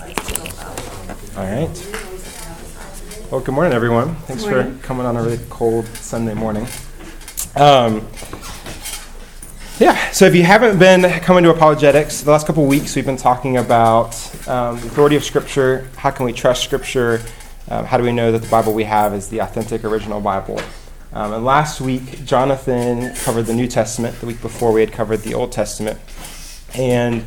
All right. Well, good morning, everyone. Thanks morning. for coming on a really cold Sunday morning. Um, yeah, so if you haven't been coming to apologetics, the last couple of weeks we've been talking about um, the authority of Scripture. How can we trust Scripture? Um, how do we know that the Bible we have is the authentic original Bible? Um, and last week, Jonathan covered the New Testament. The week before, we had covered the Old Testament. And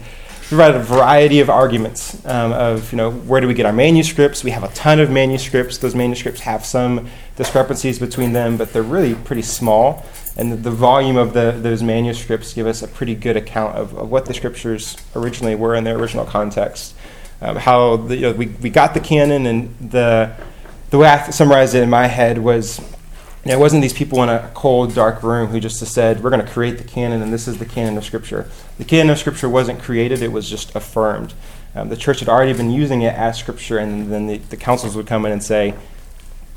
provided a variety of arguments um, of you know where do we get our manuscripts? We have a ton of manuscripts. Those manuscripts have some discrepancies between them but they're really pretty small. And the, the volume of the, those manuscripts give us a pretty good account of, of what the scriptures originally were in their original context. Um, how the, you know, we, we got the canon and the the way I summarized it in my head was it wasn't these people in a cold, dark room who just said, we're going to create the canon and this is the canon of Scripture. The canon of Scripture wasn't created, it was just affirmed. Um, the church had already been using it as Scripture, and then the, the councils would come in and say,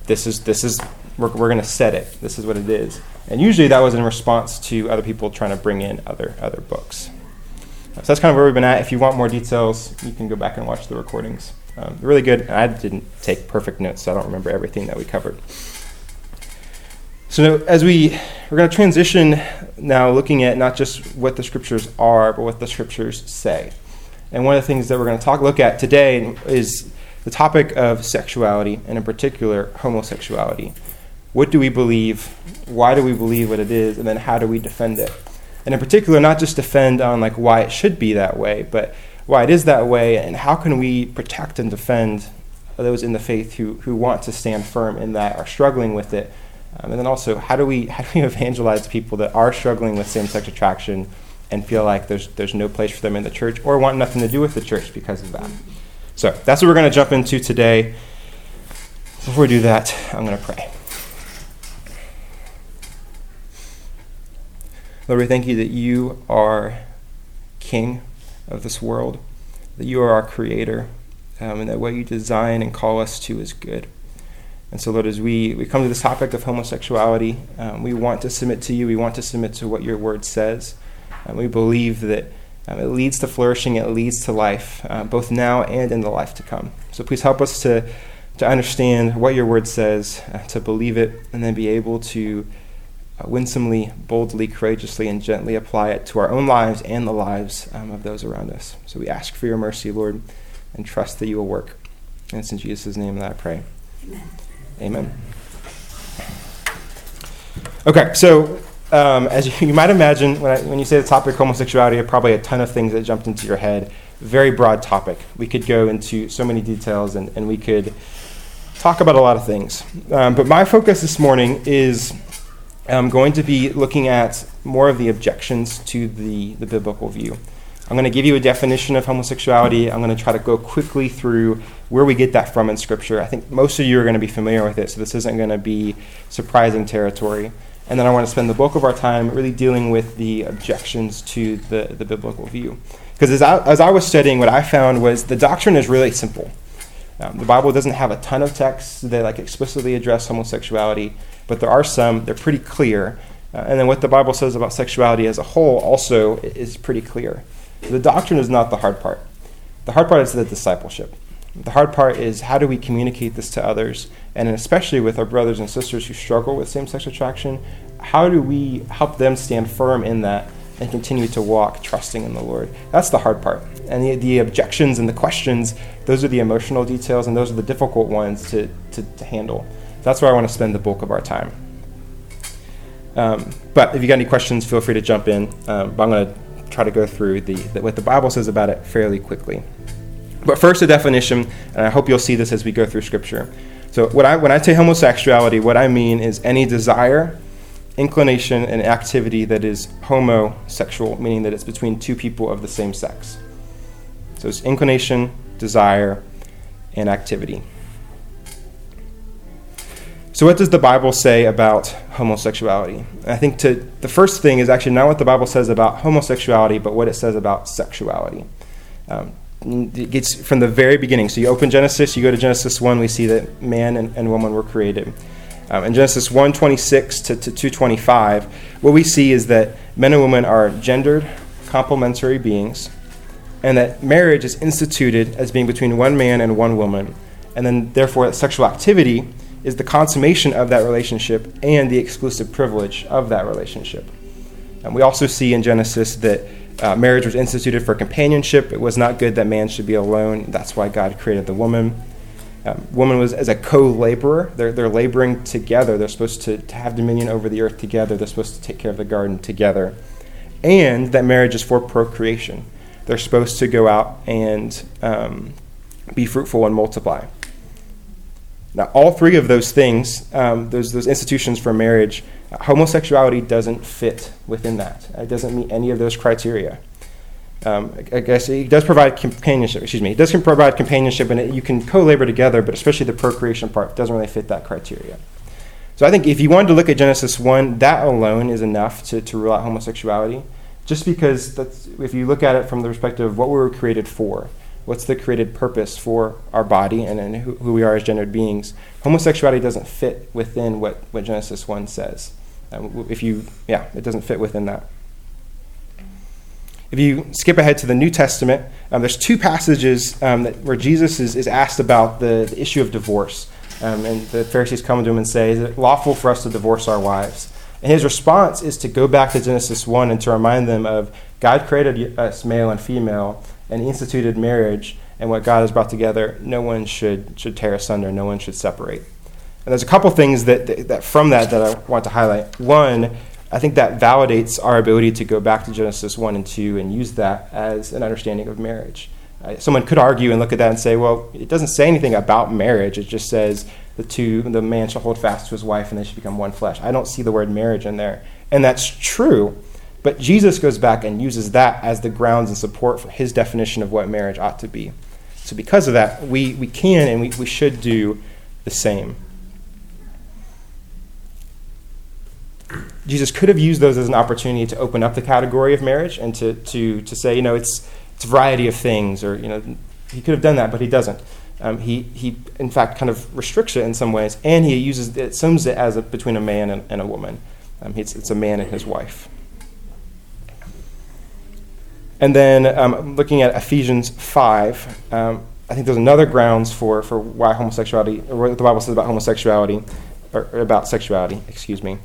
this is, this is we're, we're going to set it. This is what it is. And usually that was in response to other people trying to bring in other, other books. So that's kind of where we've been at. If you want more details, you can go back and watch the recordings. Um, really good. I didn't take perfect notes, so I don't remember everything that we covered. So now, as we we're going to transition now, looking at not just what the scriptures are, but what the scriptures say. And one of the things that we're going to talk look at today is the topic of sexuality, and in particular homosexuality. What do we believe? Why do we believe what it is? And then how do we defend it? And in particular, not just defend on like why it should be that way, but why it is that way, and how can we protect and defend those in the faith who, who want to stand firm in that, are struggling with it, um, and then also, how do we how do we evangelize people that are struggling with same-sex attraction and feel like there's there's no place for them in the church or want nothing to do with the church because of that? So that's what we're going to jump into today. Before we do that, I'm going to pray. Lord, we thank you that you are King of this world, that you are our Creator, um, and that what you design and call us to is good. And so, Lord, as we, we come to this topic of homosexuality, um, we want to submit to you. We want to submit to what your word says. And we believe that um, it leads to flourishing, it leads to life, uh, both now and in the life to come. So please help us to, to understand what your word says, uh, to believe it, and then be able to uh, winsomely, boldly, courageously, and gently apply it to our own lives and the lives um, of those around us. So we ask for your mercy, Lord, and trust that you will work. And it's in Jesus' name that I pray. Amen. Amen. Okay, so um, as you, you, might imagine, when, I, when you say the topic of homosexuality, probably a ton of things that jumped into your head. Very broad topic. We could go into so many details and, and we could talk about a lot of things. Um, but my focus this morning is I'm going to be looking at more of the objections to the, the biblical view. I'm going to give you a definition of homosexuality. I'm going to try to go quickly through where we get that from in Scripture. I think most of you are going to be familiar with it, so this isn't going to be surprising territory. And then I want to spend the bulk of our time really dealing with the objections to the, the biblical view. Because as I, as I was studying, what I found was the doctrine is really simple. Um, the Bible doesn't have a ton of texts that like explicitly address homosexuality, but there are some. They're pretty clear. Uh, and then what the Bible says about sexuality as a whole also is pretty clear. The doctrine is not the hard part. The hard part is the discipleship. The hard part is how do we communicate this to others, and especially with our brothers and sisters who struggle with same sex attraction, how do we help them stand firm in that and continue to walk trusting in the Lord? That's the hard part. And the, the objections and the questions, those are the emotional details, and those are the difficult ones to, to, to handle. That's where I want to spend the bulk of our time. Um, but if you got any questions, feel free to jump in. Um, but I'm going to try to go through the, the, what the Bible says about it fairly quickly. But first, a definition, and I hope you'll see this as we go through Scripture. So, I, when I say homosexuality, what I mean is any desire, inclination, and activity that is homosexual, meaning that it's between two people of the same sex. So, it's inclination, desire, and activity. So, what does the Bible say about homosexuality? I think to, the first thing is actually not what the Bible says about homosexuality, but what it says about sexuality. Um, it gets from the very beginning. So, you open Genesis, you go to Genesis 1, we see that man and, and woman were created. Um, in Genesis 1 26 to, to 225, what we see is that men and women are gendered, complementary beings and that marriage is instituted as being between one man and one woman, and then therefore sexual activity is the consummation of that relationship and the exclusive privilege of that relationship. And we also see in Genesis that uh, marriage was instituted for companionship. It was not good that man should be alone. That's why God created the woman. Um, woman was as a co-laborer. They're, they're laboring together. They're supposed to, to have dominion over the earth together. They're supposed to take care of the garden together. And that marriage is for procreation. They're supposed to go out and um, be fruitful and multiply. Now, all three of those things, um, those, those institutions for marriage, homosexuality doesn't fit within that. It doesn't meet any of those criteria. Um, I guess it does provide companionship. Excuse me, it does provide companionship, and it, you can co-labor together. But especially the procreation part doesn't really fit that criteria. So I think if you wanted to look at Genesis one, that alone is enough to, to rule out homosexuality. Just because if you look at it from the perspective of what we were created for, what's the created purpose for our body and, and who, who, we are as gendered beings, homosexuality doesn't fit within what, what Genesis one says. Um, if you, yeah, it doesn't fit within that. If you skip ahead to the New Testament, um, there's two passages um, that, where Jesus is, is asked about the, the issue of divorce. Um, and the Pharisees come to him and say, Is it lawful for us to divorce our wives? And his response is to go back to Genesis 1 and to remind them of God created us male and female and instituted marriage, and what God has brought together, no one should, should tear asunder, no one should separate. And there's a couple things that, that, that from that that I want to highlight. One, I think that validates our ability to go back to Genesis 1 and 2 and use that as an understanding of marriage. Uh, someone could argue and look at that and say, well, it doesn't say anything about marriage. It just says the two, the man shall hold fast to his wife and they should become one flesh. I don't see the word marriage in there. And that's true. But Jesus goes back and uses that as the grounds and support for his definition of what marriage ought to be. So, because of that, we, we can and we, we should do the same. Jesus could have used those as an opportunity to open up the category of marriage and to, to, to say, you know, it's, it's a variety of things, or, you know, he could have done that, but he doesn't. Um, he, he, in fact, kind of restricts it in some ways, and he uses it, sums it as a, between a man and, and a woman. Um, it's, it's a man and his wife. And then um, looking at Ephesians 5, um, I think there's another grounds for, for why homosexuality, or what the Bible says about homosexuality, or, about sexuality, excuse me,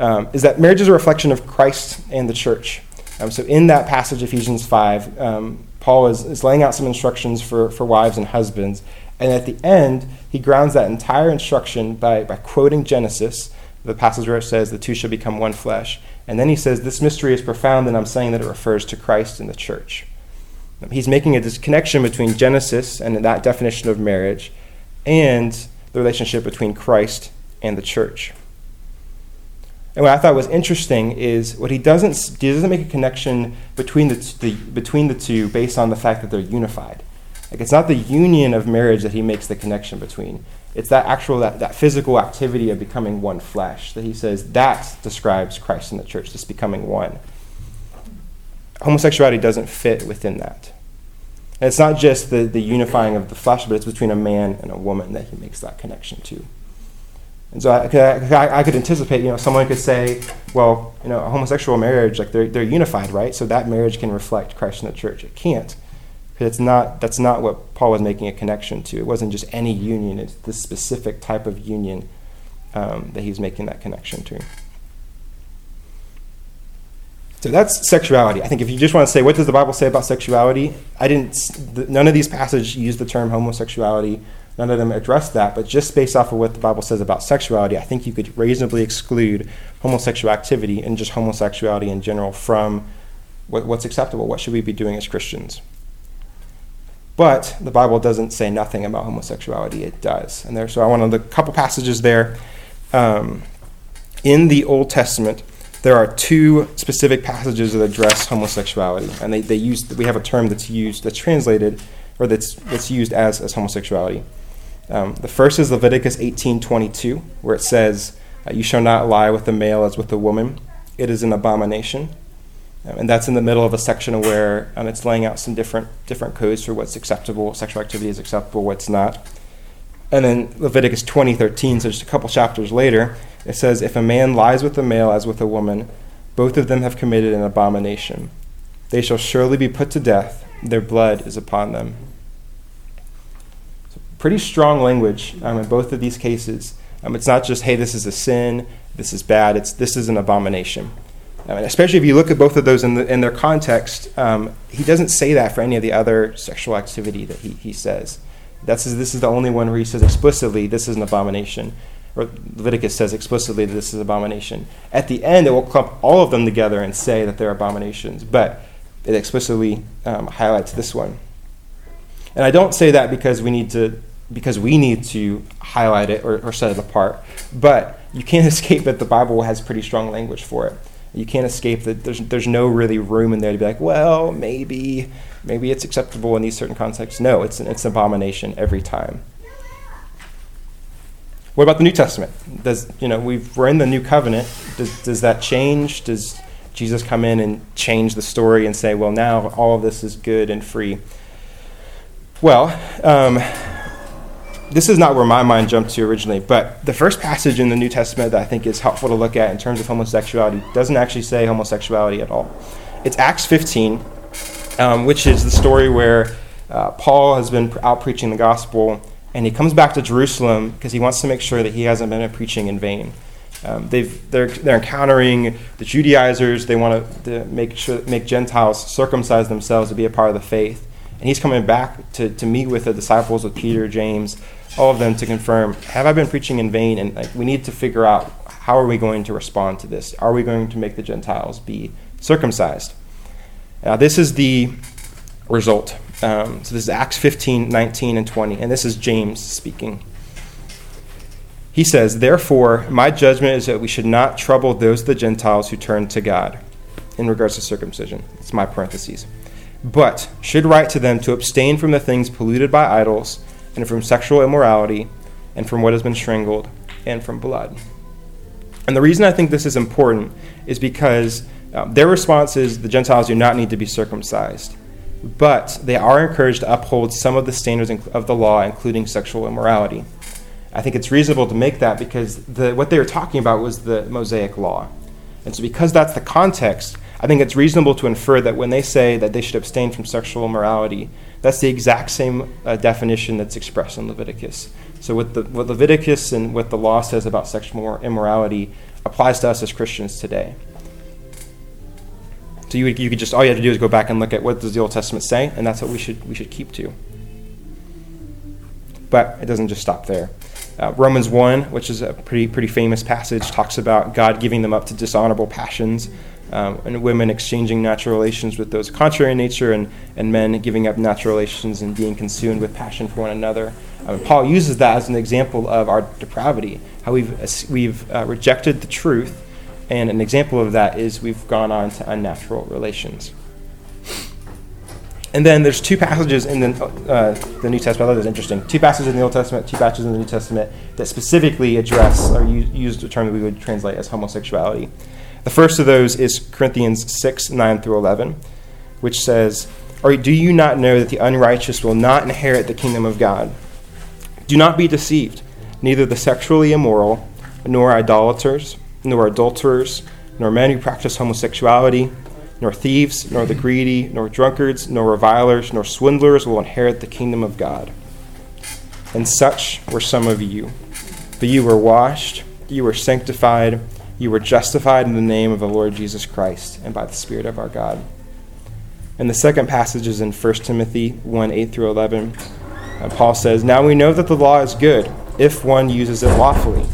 um, is that marriage is a reflection of Christ and the church. Um, so in that passage, Ephesians 5, um, Paul is, is laying out some instructions for, for wives and husbands. And at the end, he grounds that entire instruction by, by quoting Genesis, the passage where it says, The two shall become one flesh. And then he says, This mystery is profound, and I'm saying that it refers to Christ and the church. He's making a disconnection between Genesis and that definition of marriage and the relationship between Christ and the church. And what I thought was interesting is what he doesn't he doesn't make a connection between the, the, between the two based on the fact that they're unified. Like it's not the union of marriage that he makes the connection between. It's that actual, that, that physical activity of becoming one flesh that he says that describes Christ and the church, this becoming one. Homosexuality doesn't fit within that. And it's not just the, the unifying of the flesh, but it's between a man and a woman that he makes that connection to. And so I, I, I, could anticipate, you know, someone could say, well, you know, a homosexual marriage, like they're, they're unified, right? So that marriage can reflect Christ in the church. It can't. It's not, that's not what Paul was making a connection to. It wasn't just any union, it's the specific type of union um, that he's making that connection to. So that's sexuality. I think if you just want to say, what does the Bible say about sexuality? I didn't, none of these passages use the term homosexuality. None of them address that, but just based off of what the Bible says about sexuality, I think you could reasonably exclude homosexual activity and just homosexuality in general from what, what's acceptable. What should we be doing as Christians? But the Bible doesn't say nothing about homosexuality. It does. And there, so I want to, a couple passages there. Um, in the Old Testament, there are two specific passages that address homosexuality. And they, they use, we have a term that's used, that's translated, or that's, that's used as, as homosexuality. Um, the first is Leviticus 18:22, where it says, "You shall not lie with a male as with a woman; it is an abomination." Um, and that's in the middle of a section where um, it's laying out some different different codes for what's acceptable, sexual activity is acceptable, what's not. And then Leviticus 20:13, so just a couple chapters later, it says, "If a man lies with a male as with a woman, both of them have committed an abomination. They shall surely be put to death, their blood is upon them. So pretty strong language um, in both of these cases. Um, it's not just, hey, this is a sin, this is bad, it's this is an abomination. I mean, especially if you look at both of those in, the, in their context, um, he doesn't say that for any of the other sexual activity that he, he says. That's, this is the only one where he says explicitly, this is an abomination. Or Leviticus says explicitly that this is an abomination. At the end, it will clump all of them together and say that they're abominations, but it explicitly um, highlights this one. And I don't say that because we need to because we need to highlight it or, or set it apart, but you can't escape that the Bible has pretty strong language for it. You can't escape that there's, there's no really room in there to be like, well, maybe, maybe it's acceptable in these certain contexts. No, it's an, it's an abomination every time. What about the New Testament? Does you know we've, we're in the New Covenant? Does, does that change? Does Jesus come in and change the story and say, well, now all of this is good and free? Well, um, this is not where my mind jumped to originally, but the first passage in the New Testament that I think is helpful to look at in terms of homosexuality doesn't actually say homosexuality at all. It's Acts 15, um, which is the story where uh, Paul has been out preaching the gospel, and he comes back to Jerusalem because he wants to make sure that he hasn't been preaching in vain. Um, they've, they're, they're encountering the Judaizers. They want to make sure make Gentiles circumcise themselves to be a part of the faith. And he's coming back to, to meet with the disciples, with Peter, James, all of them to confirm have I been preaching in vain? And like, we need to figure out how are we going to respond to this? Are we going to make the Gentiles be circumcised? Now, this is the result. Um, so this is Acts 15, 19, and 20. And this is James speaking. He says, Therefore, my judgment is that we should not trouble those of the Gentiles who turn to God in regards to circumcision. It's my parentheses. But should write to them to abstain from the things polluted by idols and from sexual immorality, and from what has been strangled, and from blood. And the reason I think this is important is because um, their response is the Gentiles do not need to be circumcised, but they are encouraged to uphold some of the standards of the law, including sexual immorality. I think it's reasonable to make that because the, what they were talking about was the Mosaic law. And so, because that's the context, I think it's reasonable to infer that when they say that they should abstain from sexual immorality, that's the exact same uh, definition that's expressed in Leviticus. So, what, the, what Leviticus and what the law says about sexual immorality applies to us as Christians today. So you, you could just all you have to do is go back and look at what does the Old Testament say, and that's what we should we should keep to. But it doesn't just stop there. Uh, Romans 1, which is a pretty pretty famous passage, talks about God giving them up to dishonorable passions um, and women exchanging natural relations with those contrary in nature, and, and men giving up natural relations and being consumed with passion for one another. Um, Paul uses that as an example of our depravity, how we've, we've uh, rejected the truth, and an example of that is we've gone on to unnatural relations. And then there's two passages in the, uh, the New Testament. I thought was interesting. Two passages in the Old Testament, two passages in the New Testament that specifically address or use, use a term that we would translate as homosexuality. The first of those is Corinthians 6 9 through 11, which says, Or do you not know that the unrighteous will not inherit the kingdom of God? Do not be deceived. Neither the sexually immoral, nor idolaters, nor adulterers, nor men who practice homosexuality, nor thieves, nor the greedy, nor drunkards, nor revilers, nor swindlers will inherit the kingdom of God. And such were some of you. But you were washed, you were sanctified, you were justified in the name of the Lord Jesus Christ and by the Spirit of our God. And the second passage is in 1 Timothy 1 8 through 11. And Paul says, Now we know that the law is good if one uses it lawfully,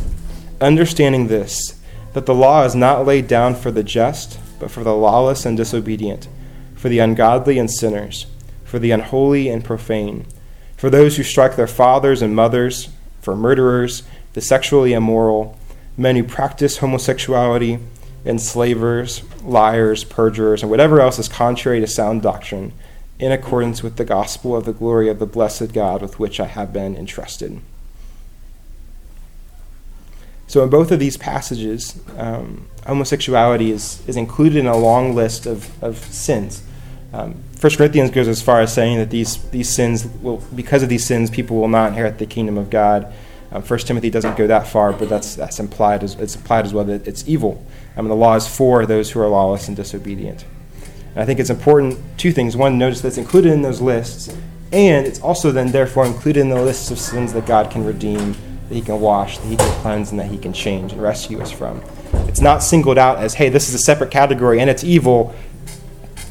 understanding this, that the law is not laid down for the just, but for the lawless and disobedient, for the ungodly and sinners, for the unholy and profane, for those who strike their fathers and mothers, for murderers, the sexually immoral men who practice homosexuality, enslavers, liars, perjurers, and whatever else is contrary to sound doctrine, in accordance with the gospel of the glory of the blessed God with which I have been entrusted. So, in both of these passages, um, homosexuality is, is included in a long list of, of sins. Um, 1 Corinthians goes as far as saying that these, these sins, will, because of these sins, people will not inherit the kingdom of God. Um, First Timothy doesn't go that far, but that's that's implied as it's implied as well that it's evil. I mean, the law is for those who are lawless and disobedient. And I think it's important, two things. One, notice that's included in those lists, and it's also then therefore included in the lists of sins that God can redeem, that He can wash, that He can cleanse, and that He can change and rescue us from. It's not singled out as, hey, this is a separate category and it's evil.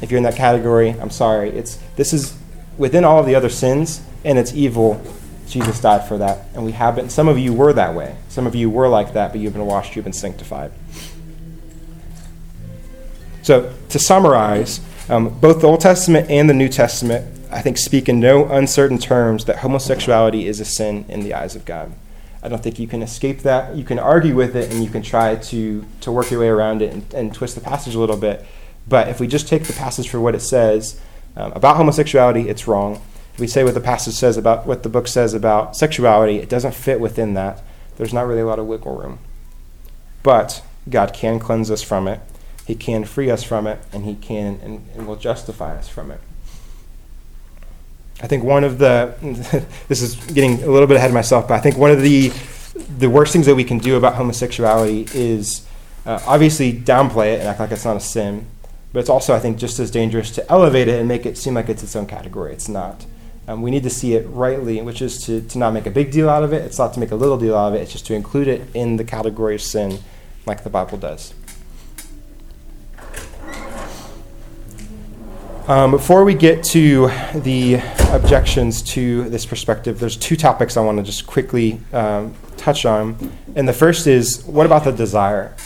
If you're in that category, I'm sorry. It's this is within all of the other sins and it's evil. Jesus died for that, and we have been. Some of you were that way. Some of you were like that, but you've been washed, you've been sanctified. So, to summarize, um, both the Old Testament and the New Testament, I think, speak in no uncertain terms that homosexuality is a sin in the eyes of God. I don't think you can escape that. You can argue with it and you can try to, to work your way around it and, and twist the passage a little bit. But if we just take the passage for what it says um, about homosexuality, it's wrong. We say what the passage says about what the book says about sexuality, it doesn't fit within that. There's not really a lot of wiggle room. But God can cleanse us from it, He can free us from it, and He can and, and will justify us from it. I think one of the this is getting a little bit ahead of myself, but I think one of the the worst things that we can do about homosexuality is uh, obviously downplay it and act like it's not a sin, but it's also I think just as dangerous to elevate it and make it seem like it's its own category. It's not. Um, we need to see it rightly, which is to, to not make a big deal out of it. It's not to make a little deal out of it. It's just to include it in the category of sin, like the Bible does. Um, before we get to the objections to this perspective, there's two topics I want to just quickly um, touch on. And the first is what about the desire?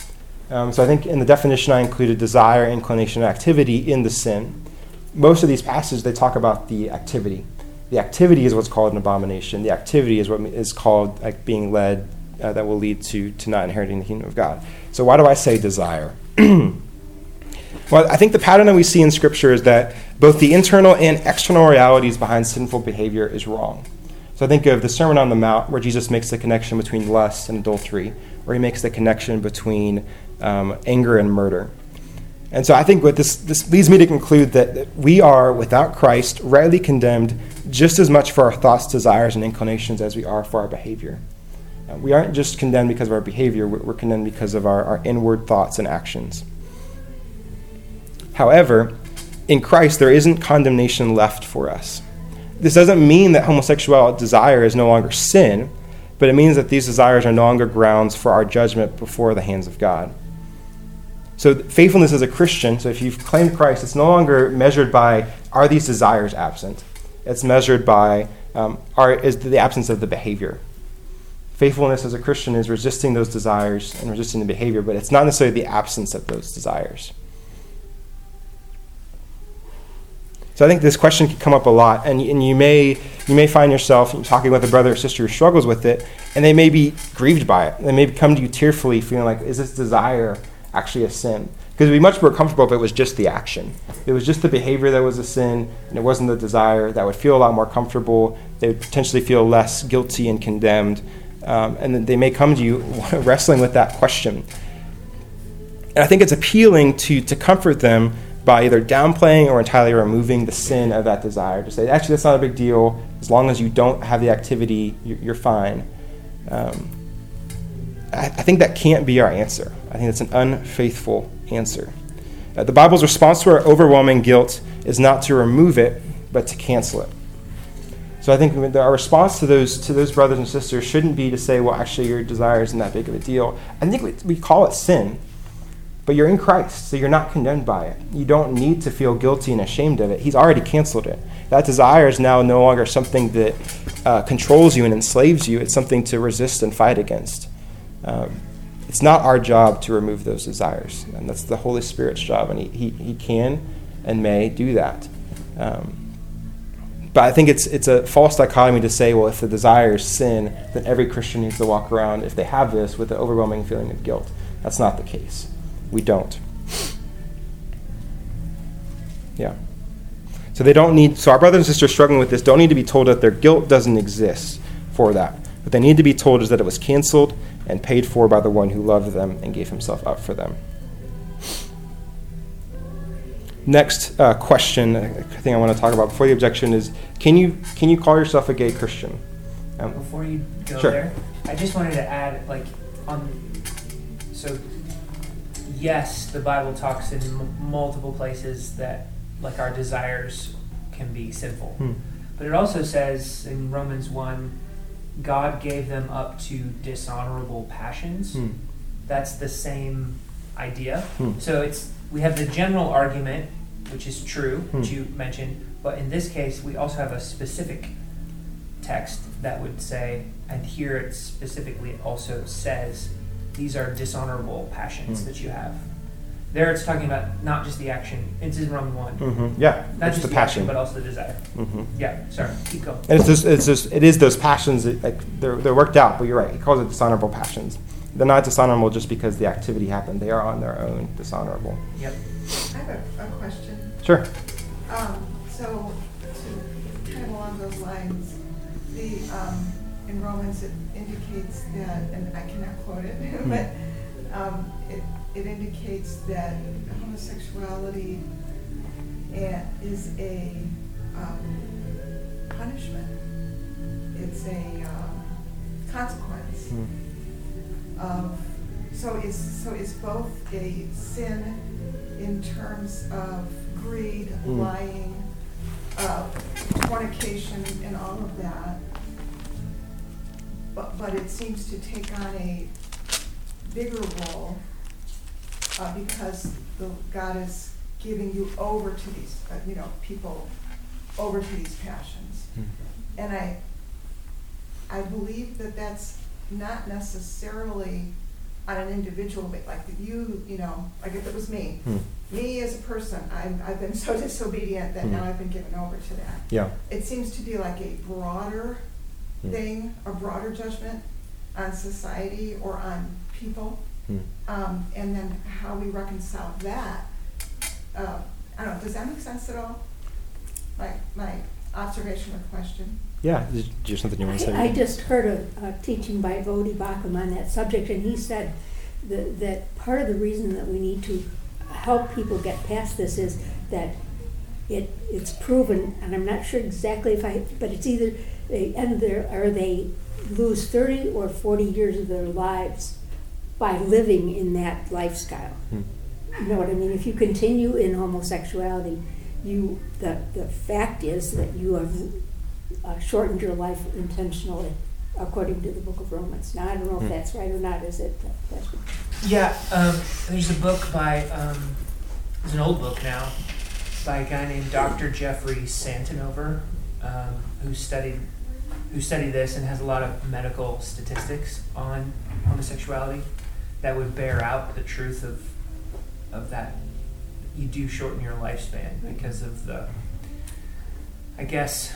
Um, so I think in the definition I included desire, inclination, activity in the sin. Most of these passages they talk about the activity. The activity is what's called an abomination. The activity is what is called like being led uh, that will lead to to not inheriting the kingdom of God. So why do I say desire? Well, I think the pattern that we see in Scripture is that both the internal and external realities behind sinful behavior is wrong. So I think of the Sermon on the Mount, where Jesus makes the connection between lust and adultery, where he makes the connection between um, anger and murder. And so I think what this, this leads me to conclude that we are, without Christ, rightly condemned just as much for our thoughts, desires, and inclinations as we are for our behavior. Uh, we aren't just condemned because of our behavior, we're, condemned because of our, our inward thoughts and actions. However, in Christ, there isn't condemnation left for us. This doesn't mean that homosexual desire is no longer sin, but it means that these desires are no longer grounds for our judgment before the hands of God. So, faithfulness as a Christian, so if you've claimed Christ, it's no longer measured by are these desires absent? It's measured by um, are, is the absence of the behavior. Faithfulness as a Christian is resisting those desires and resisting the behavior, but it's not necessarily the absence of those desires. So I think this question can come up a lot, and, and you may you may find yourself talking with a brother or sister who struggles with it, and they may be grieved by it. They may come to you tearfully, feeling like, "Is this desire actually a sin?" Because it'd be much more comfortable if it was just the action. It was just the behavior that was a sin, and it wasn't the desire. That would feel a lot more comfortable. They would potentially feel less guilty and condemned, um, and they may come to you wrestling with that question. And I think it's appealing to to comfort them by either downplaying or entirely removing the sin of that desire. To say, actually, that's not a big deal. As long as you don't have the activity, you're, fine. Um, I, I, think that can't be our answer. I think that's an unfaithful answer. Uh, the Bible's response to our overwhelming guilt is not to remove it, but to cancel it. So I think our response to those to those brothers and sisters shouldn't be to say, well, actually, your desire isn't that big of a deal. I think we, we call it sin but you're in Christ, so you're not condemned by it. You don't need to feel guilty and ashamed of it. He's already canceled it. That desire is now no longer something that uh, controls you and enslaves you, it's something to resist and fight against. Um, it's not our job to remove those desires, and that's the Holy Spirit's job, and He, he, he can and may do that. Um, but I think it's, it's a false dichotomy to say, well, if the desire is sin, then every Christian needs to walk around, if they have this, with an overwhelming feeling of guilt. That's not the case. We don't. Yeah. So they don't need, so our brothers and sisters struggling with this don't need to be told that their guilt doesn't exist for that. What they need to be told is that it was canceled and paid for by the one who loved them and gave himself up for them. Next uh, question, I think I want to talk about before the objection is can you, can you call yourself a gay Christian? Um, before you go sure. there, I just wanted to add, like, on, so yes, the Bible talks in m- multiple places that like our desires can be sinful. Hmm. But it also says in Romans 1, God gave them up to dishonorable passions. Hmm. That's the same idea. Hmm. So it's we have the general argument, which is true, which Hmm. you mentioned, but in this case, we also have a specific text that would say, and here it specifically also says, these are dishonorable passions Hmm. that you have. There it's talking about not just the action, it's in Roman 1. Mhm. Yeah, Not it's just the the, passion. action, but also the desire. Mhm. Yeah, sorry, keep going. And it's just, it's just, it is those passions that, like, they're, they're worked out, but you're right. He calls it dishonorable passions. They're not dishonorable just because the activity happened. They are on their own dishonorable. Yep. I have a, a question. Sure. Um, so, to, kind of along those lines, the, um, in Romans, it indicates that, and I cannot quote it, but, um, it, it indicates that homosexuality is a, um, punishment. It's a, um, consequence Hmm. of, so it's so is both a sin in terms of greed, Mm. lying, uh, fornication, and all of that. But, but it seems to take on a bigger role, uh, because the, God is giving you over to these, uh, you know, people, over to these passions. Hmm. And I, I believe that that's not necessarily on an individual, ba- like that you, you know, like if it was me, Hmm. me as a person, I'm, I've been so disobedient that now Hmm. I've been given over to that. Yeah. It seems to be like a broader Hmm. thing, a broader judgment on society or on people. Hmm. Um, and then how we reconcile that, uh, I don't know, does that make sense at all? Like, my observation or question? Yeah. Is there something you want to say? I I just heard a, a teaching by Voddie Baucham on that subject, and he said that, that part of the reason that we need to help people get past this is that it, it's proven, and I'm not sure exactly if I, but it's either they end their, or they lose thirty or forty years of their lives by living in that lifestyle. Hmm. You know what I mean? If you continue in homosexuality, you, the, the fact is that you have uh, shortened your life intentionally, according to the book of Romans. Now, I don't know Hmm. if that's right or not, is it? That's- Yeah, um, there's a book by, um, it's an old book now, by a guy named Dr. Jeffrey Satinover, um, who studied who studied this and has a lot of medical statistics on homosexuality that would bear out the truth of of that you do shorten your lifespan because of the I guess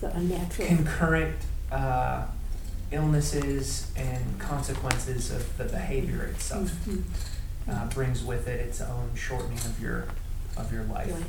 The unnatural. concurrent uh, illnesses and consequences of the behavior itself Mhm. uh, brings with it its own shortening of your of your life. Life,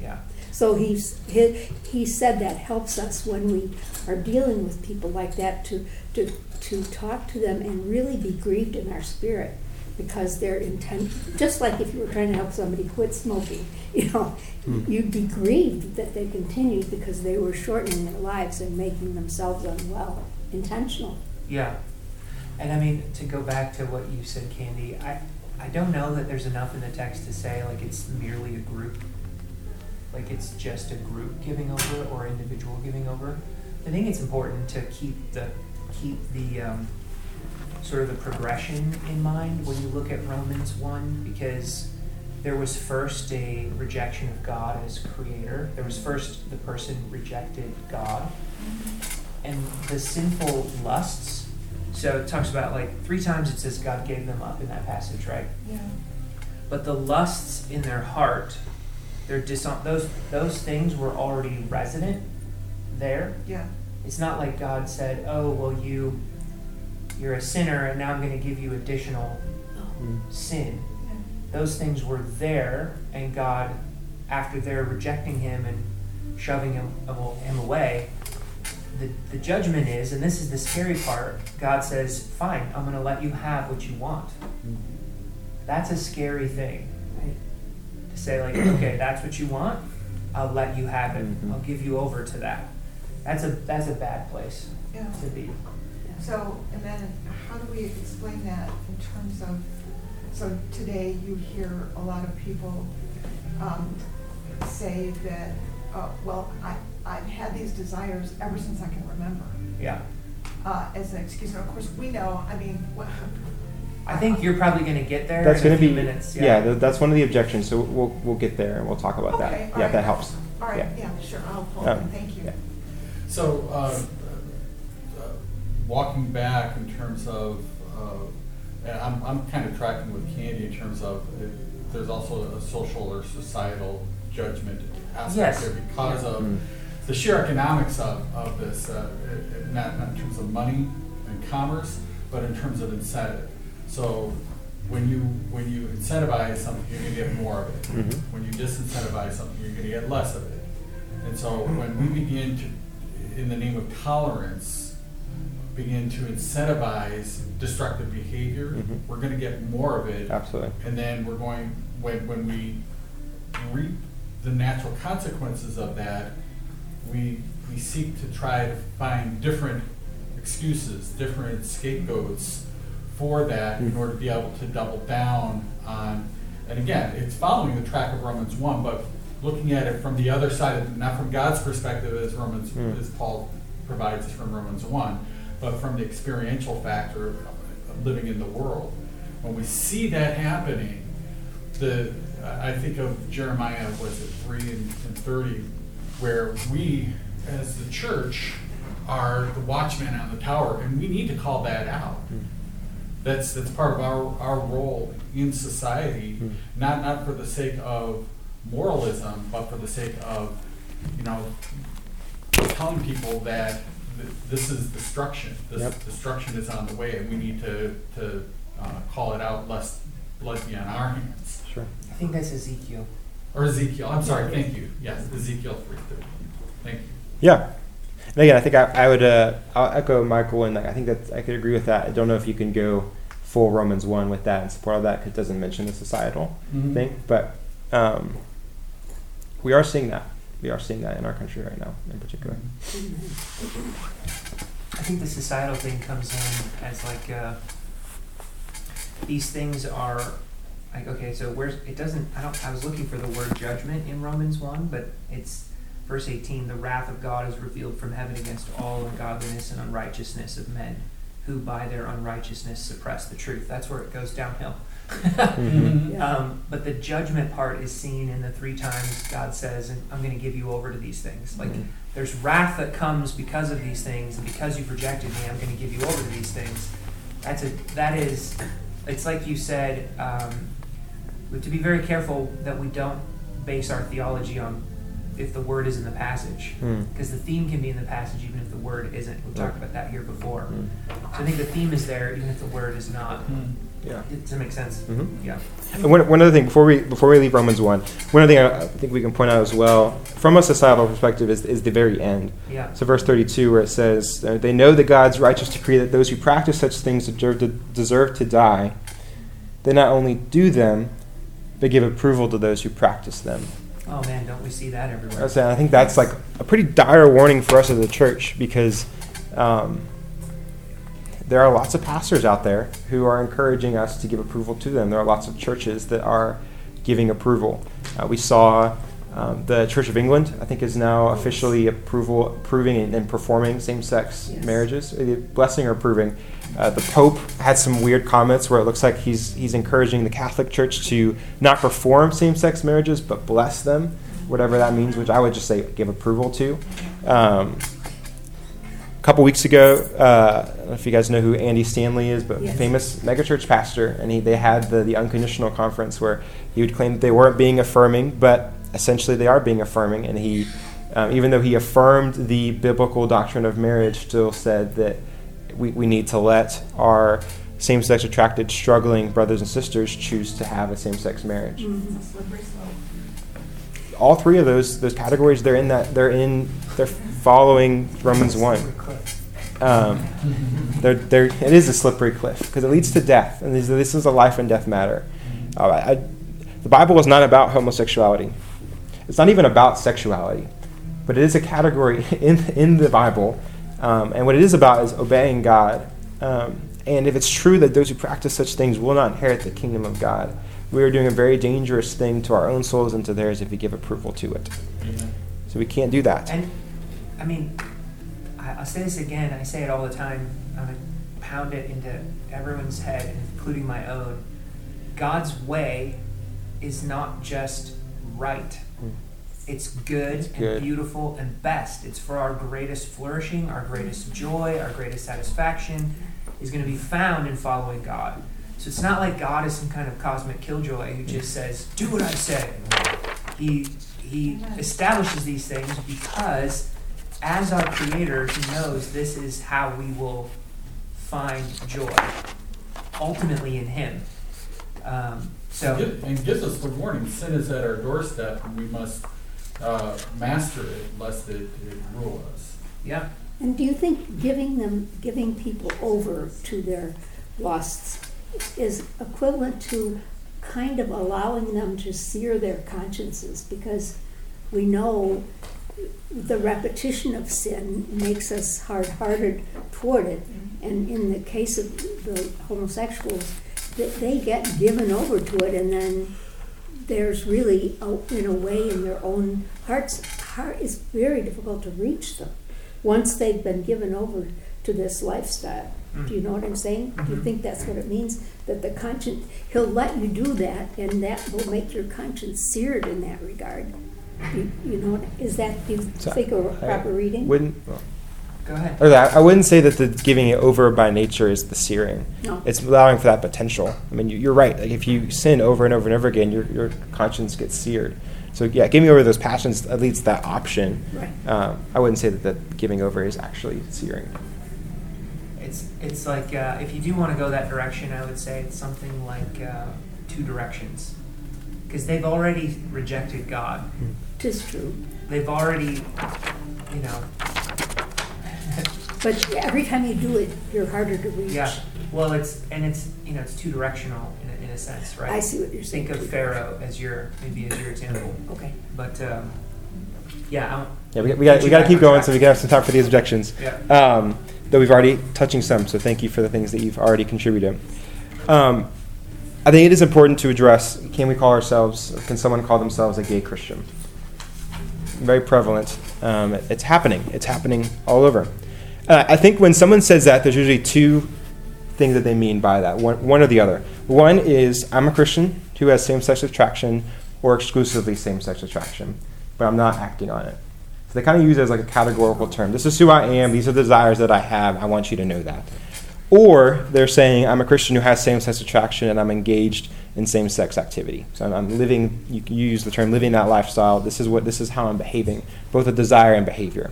yeah. Yeah. So he's, he, he said that helps us when we are dealing with people like that to, to, to talk to them and really be grieved in our spirit because their intent, just like if you were trying to help somebody quit smoking, you know, Hmm. you'd be grieved that they continued because they were shortening their lives and making themselves unwell, intentional. Yeah. And I mean, to go back to what you said, Candy, I, I don't know that there's enough in the text to say like it's merely a group. Like it's just a group giving over or individual giving over. I think it's important to keep the keep the um, sort of the progression in mind when you look at Romans one because there was first a rejection of God as creator. There was first the person rejected God and the sinful lusts. So it talks about like three times it says God gave them up in that passage, right? Yeah. But the lusts in their heart, they're dishon- those those things were already resident there. Yeah. It's not like God said, "Oh, well you you're a sinner and now I'm going to give you additional Hmm. sin." Yeah. Those things were there and God after they're rejecting him and shoving him, him away, the, the judgment is, and this is the scary part, God says, fine, I'm going to let you have what you want. That's a scary thing. Right. To say, like, okay, that's what you want, I'll let you have it. Mhm. I'll give you over to that. That's a, that's a bad place Yeah. to be. So, and then how do we explain that in terms of, so today you hear a lot of people um, say that, uh, well, I, I've had these desires ever since I can remember, Yeah. uh, as an excuse. And of course, we know, I mean, wha- I think you're probably gonna get there That's in a going to few be minutes. yeah. th- that's one of the objections. So we'll we'll get there and we'll talk about Okay, that. all Yeah, right. that helps. all right, Yeah. yeah, sure, I'll pull Um, thank you. yeah. So, uh, uh, walking back in terms of, uh, and I'm, I'm kind of tracking with Candy in terms of, uh, there's also a social or societal judgment aspect Yes. there because of Mm. the sheer economics of, of this, uh, it- it- not, not in terms of money and commerce, but in terms of incentive. So when you, when you incentivize something, you're gonna get more of it. Mhm. When you disincentivize something, you're gonna get less of it. And so when we begin to, in the name of tolerance, begin to incentivize destructive behavior, Mhm. we're gonna get more of it. Absolutely. And then we're going, when, when we reap the natural consequences of that, we, we seek to try to find different excuses, different scapegoats for that in Mm. order to be able to double down on, and again, it's following the track of Romans one, but looking at it from the other side, of not from God's perspective as Romans, Mm. as Paul provides us from Romans one, but from the experiential factor of, of living in the world. When we see that happening, the, I think of Jeremiah, was it three and, and thirty, where we, as the church, are the watchmen on the tower, and we need to call that out. That's, that's part of our, our role in society, Mm. not, not for the sake of moralism, but for the sake of, you know, telling people that th- this is destruction. This Yep. destruction is on the way, and we need to, to, uh, call it out, lest blood be on our hands. Sure. I think that's Ezekiel. Or Ezekiel, I'm sorry, thank you, yes, Ezekiel three thirty, thank you. Yeah. And again, I think I, I would uh, I'll echo Michael and I think that I could agree with that. I don't know if you can go full Romans one with that and support all that because it doesn't mention the societal Mhm. thing, but um, we are seeing that. We are seeing that in our country right now, in particular. I think the societal thing comes in as like uh, these things are like okay, so where's it doesn't I don't I was looking for the word judgment in Romans one, but it's verse eighteen, the wrath of God is revealed from heaven against all ungodliness and unrighteousness of men, who by their unrighteousness suppress the truth. That's where it goes downhill. Mhm. Yeah. Um, but the judgment part is seen in the three times God says, and I'm going to give you over to these things. Like, Mhm. there's wrath that comes because of these things, and because you've rejected me, I'm going to give you over to these things. That's a that is, it's like you said. Um, we have to be very careful that we don't base our theology on if the word is in the passage, Mm. because the theme can be in the passage even if the word isn't. We've talked about that here before. Mm. So I think the theme is there even if the word is not. Mhm. Yeah. Does that make sense? Mhm. Yeah. And one, one other thing before we before we leave Romans one, one other thing I, I think we can point out as well from a societal perspective is, is the very end. Yeah. So verse thirty two where it says, uh, "They know that God's righteous decree that those who practice such things deserve to, deserve to die. They not only do them, but give approval to those who practice them." Oh man, don't we see that everywhere? I was saying, I think that's like a pretty dire warning for us as a church because um, there are lots of pastors out there who are encouraging us to give approval to them. There are lots of churches that are giving approval. Uh, we saw um, the Church of England, I think, is now officially approval approving and, and performing same-sex Yes. marriages, blessing or approving. Uh, the Pope had some weird comments where it looks like he's he's encouraging the Catholic Church to not perform same-sex marriages but bless them, whatever that means. Which I would just say give approval to. Um, a couple weeks ago, uh, I don't know if you guys know who Andy Stanley is, but Yes. famous megachurch pastor, and he, they had the, the unconditional conference where he would claim that they weren't being affirming, but essentially they are being affirming. And he, um, even though he affirmed the biblical doctrine of marriage, still said that we, we need to let our same sex attracted, struggling brothers and sisters choose to have a same sex marriage Mhm. It's a slippery slope. all three of those those categories they're in that they're in they're following Romans one. Um, they're, they're, it is a slippery cliff because it leads to death, and this, this is a life and death matter. Uh, I, I- the Bible is not about homosexuality. It's not even about sexuality, but it is a category in in the Bible, um, and what it is about is obeying God. Um, and if it's true that those who practice such things will not inherit the kingdom of God, we are doing a very dangerous thing to our own souls and to theirs if we give approval to it. Amen. So we can't do that. And, I mean, I, I'll say this again, I say it all the time, I'm gonna pound it into everyone's head, including my own. God's way is not just right. It's good, It's good. and beautiful and best. It's for our greatest flourishing, our greatest joy, our greatest satisfaction is going to be found in following God. So it's not like God is some kind of cosmic killjoy who just says, "Do what I say." He he establishes these things because as our creator, he knows this is how we will find joy ultimately in him. Um, so And And gives us the warning, sin is at our doorstep, and we must uh, master it lest it it rule us. yeah. And do you think giving them, giving people over to their lusts is equivalent to kind of allowing them to sear their consciences? Because we know the repetition of sin makes us hard-hearted toward it. And in the case of the homosexuals, that they get given over to it and then there's really, a- in a way, in their own hearts, heart, it's very difficult to reach them once they've been given over to this lifestyle. Do you know what I'm saying? Do you Mhm. think that's what it means? That the conscience, he'll let you do that, and that will make your conscience seared in that regard. You, you know, is that, do you So, think a I proper reading? Wouldn't well, Go ahead. or that, I wouldn't say that the giving it over by nature is the searing. No. It's allowing for that potential. I mean, you- you're right. Like if you sin over and over and over again, your your conscience gets seared. So yeah, giving over those passions at least that option. Right. Um, I wouldn't say that the giving over is actually searing. It's it's like uh, if you do want to go that direction, I would say it's something like uh, two directions, because they've already rejected God. Tis true. They've already, you know, But every time you do it, you're harder to reach. yeah. Well, it's and it's you know it's two directional in a, in a sense, right? I see what you're saying. Think of Pharaoh as your maybe as your example, Okay. but um, yeah, I'm, Yeah, we, we got we got to keep going track. so we can have some time for these objections. yeah. Um, though we've already touching some, so thank you for the things that you've already contributed. Um, I think it is important to address: Can we call ourselves? Can someone call themselves a gay Christian? Very prevalent. Um, it's happening. It's happening all over. Uh, I think when someone says that, there's usually two things that they mean by that. One, one or the other. One is I'm a Christian who has same-sex attraction or exclusively same-sex attraction, but I'm not acting on it. So they kind of use it as like a categorical term. This is who I am. These are the desires that I have. I want you to know that. Or they're saying I'm a Christian who has same-sex attraction and I'm engaged in same-sex activity. So I'm, I'm living. You, you use the term living that lifestyle. This is what. This is how I'm behaving, both a desire and behavior.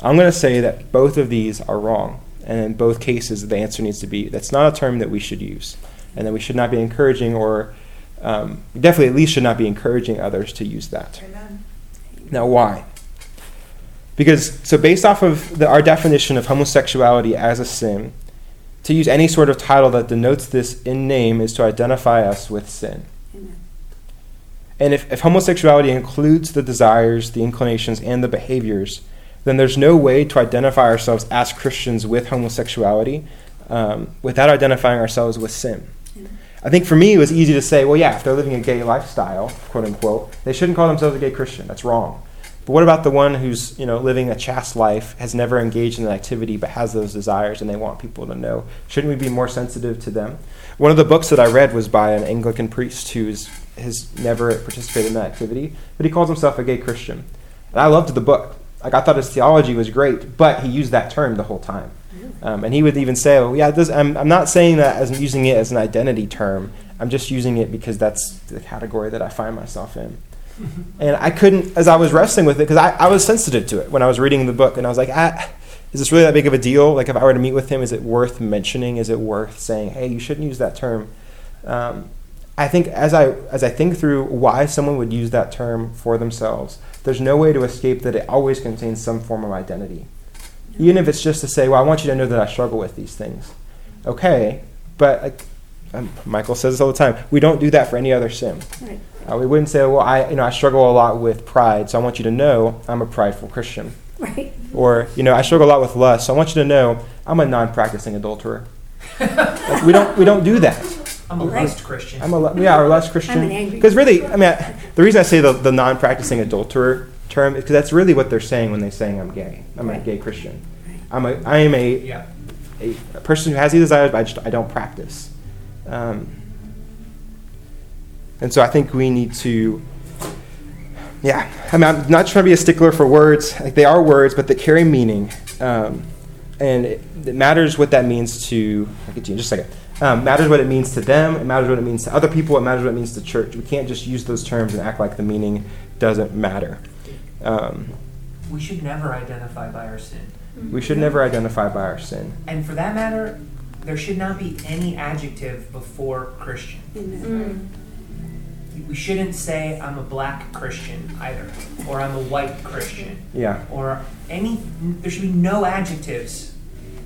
I'm going to say that both of these are wrong, and in both cases, the answer needs to be that's not a term that we should use, and that we should not be encouraging or um, definitely at least should not be encouraging others to use that. Amen. Now, why? Because, so based off of the, our definition of homosexuality as a sin, to use any sort of title that denotes this in name is to identify us with sin. Amen. And if, if homosexuality includes the desires, the inclinations, and the behaviors, then there's no way to identify ourselves as Christians with homosexuality um, without identifying ourselves with sin. I think for me, it was easy to say, well, yeah, if they're living a gay lifestyle, quote unquote, they shouldn't call themselves a gay Christian. That's wrong. But what about the one who's you know living a chaste life, has never engaged in an activity, but has those desires, and they want people to know? Shouldn't we be more sensitive to them? One of the books that I read was by an Anglican priest who's has never participated in that activity, but he calls himself a gay Christian. And I loved the book. Like I thought his theology was great, but he used that term the whole time. Um, and he would even say, "Oh, yeah, this, I'm, I'm not saying that as using it as an identity term. I'm just using it because that's the category that I find myself in." And I couldn't, as I was wrestling with it, because I, I was sensitive to it when I was reading the book, and I was like, ah, "Is this really that big of a deal? Like, if I were to meet with him, is it worth mentioning? Is it worth saying, hey, you shouldn't use that term?" Um, I think as I as I think through why someone would use that term for themselves, there's no way to escape that it always contains some form of identity even if it's just to say, well, I want you to know that I struggle with these things. Okay, but like, um, Michael says this all the time. We don't do that for any other sin. Right. Uh, we wouldn't say, well, I, you know, I struggle a lot with pride, so I want you to know I'm a prideful Christian. Right. Or, you know, I struggle a lot with lust, so I want you to know I'm a non-practicing adulterer. Like, we don't we don't do that. I'm a Right. lust Christian. I'm a le- yeah, or less Christian. I'm an angry Because really, I mean, I, the reason I say the, the non-practicing adulterer term is because that's really what they're saying when they're saying I'm gay. I'm a gay Christian. Right. I'm a I am a, yeah. a, a person who has these desires, but I just I don't practice. Um, and so I think we need to. Yeah, I mean, I'm not trying to be a stickler for words. Like they are words, but they carry meaning, um, and it, it matters what that means to. I'll get to you in just a second. Um, matters what it means to them. It matters what it means to other people. It matters what it means to church. We can't just use those terms and act like the meaning doesn't matter. Um, We should never identify by our sin. we should never identify by our sin. And for that matter, there should not be any adjective before Christian. Amen. We shouldn't say I'm a black Christian either, or I'm a white Christian, Yeah. or any. There should be no adjectives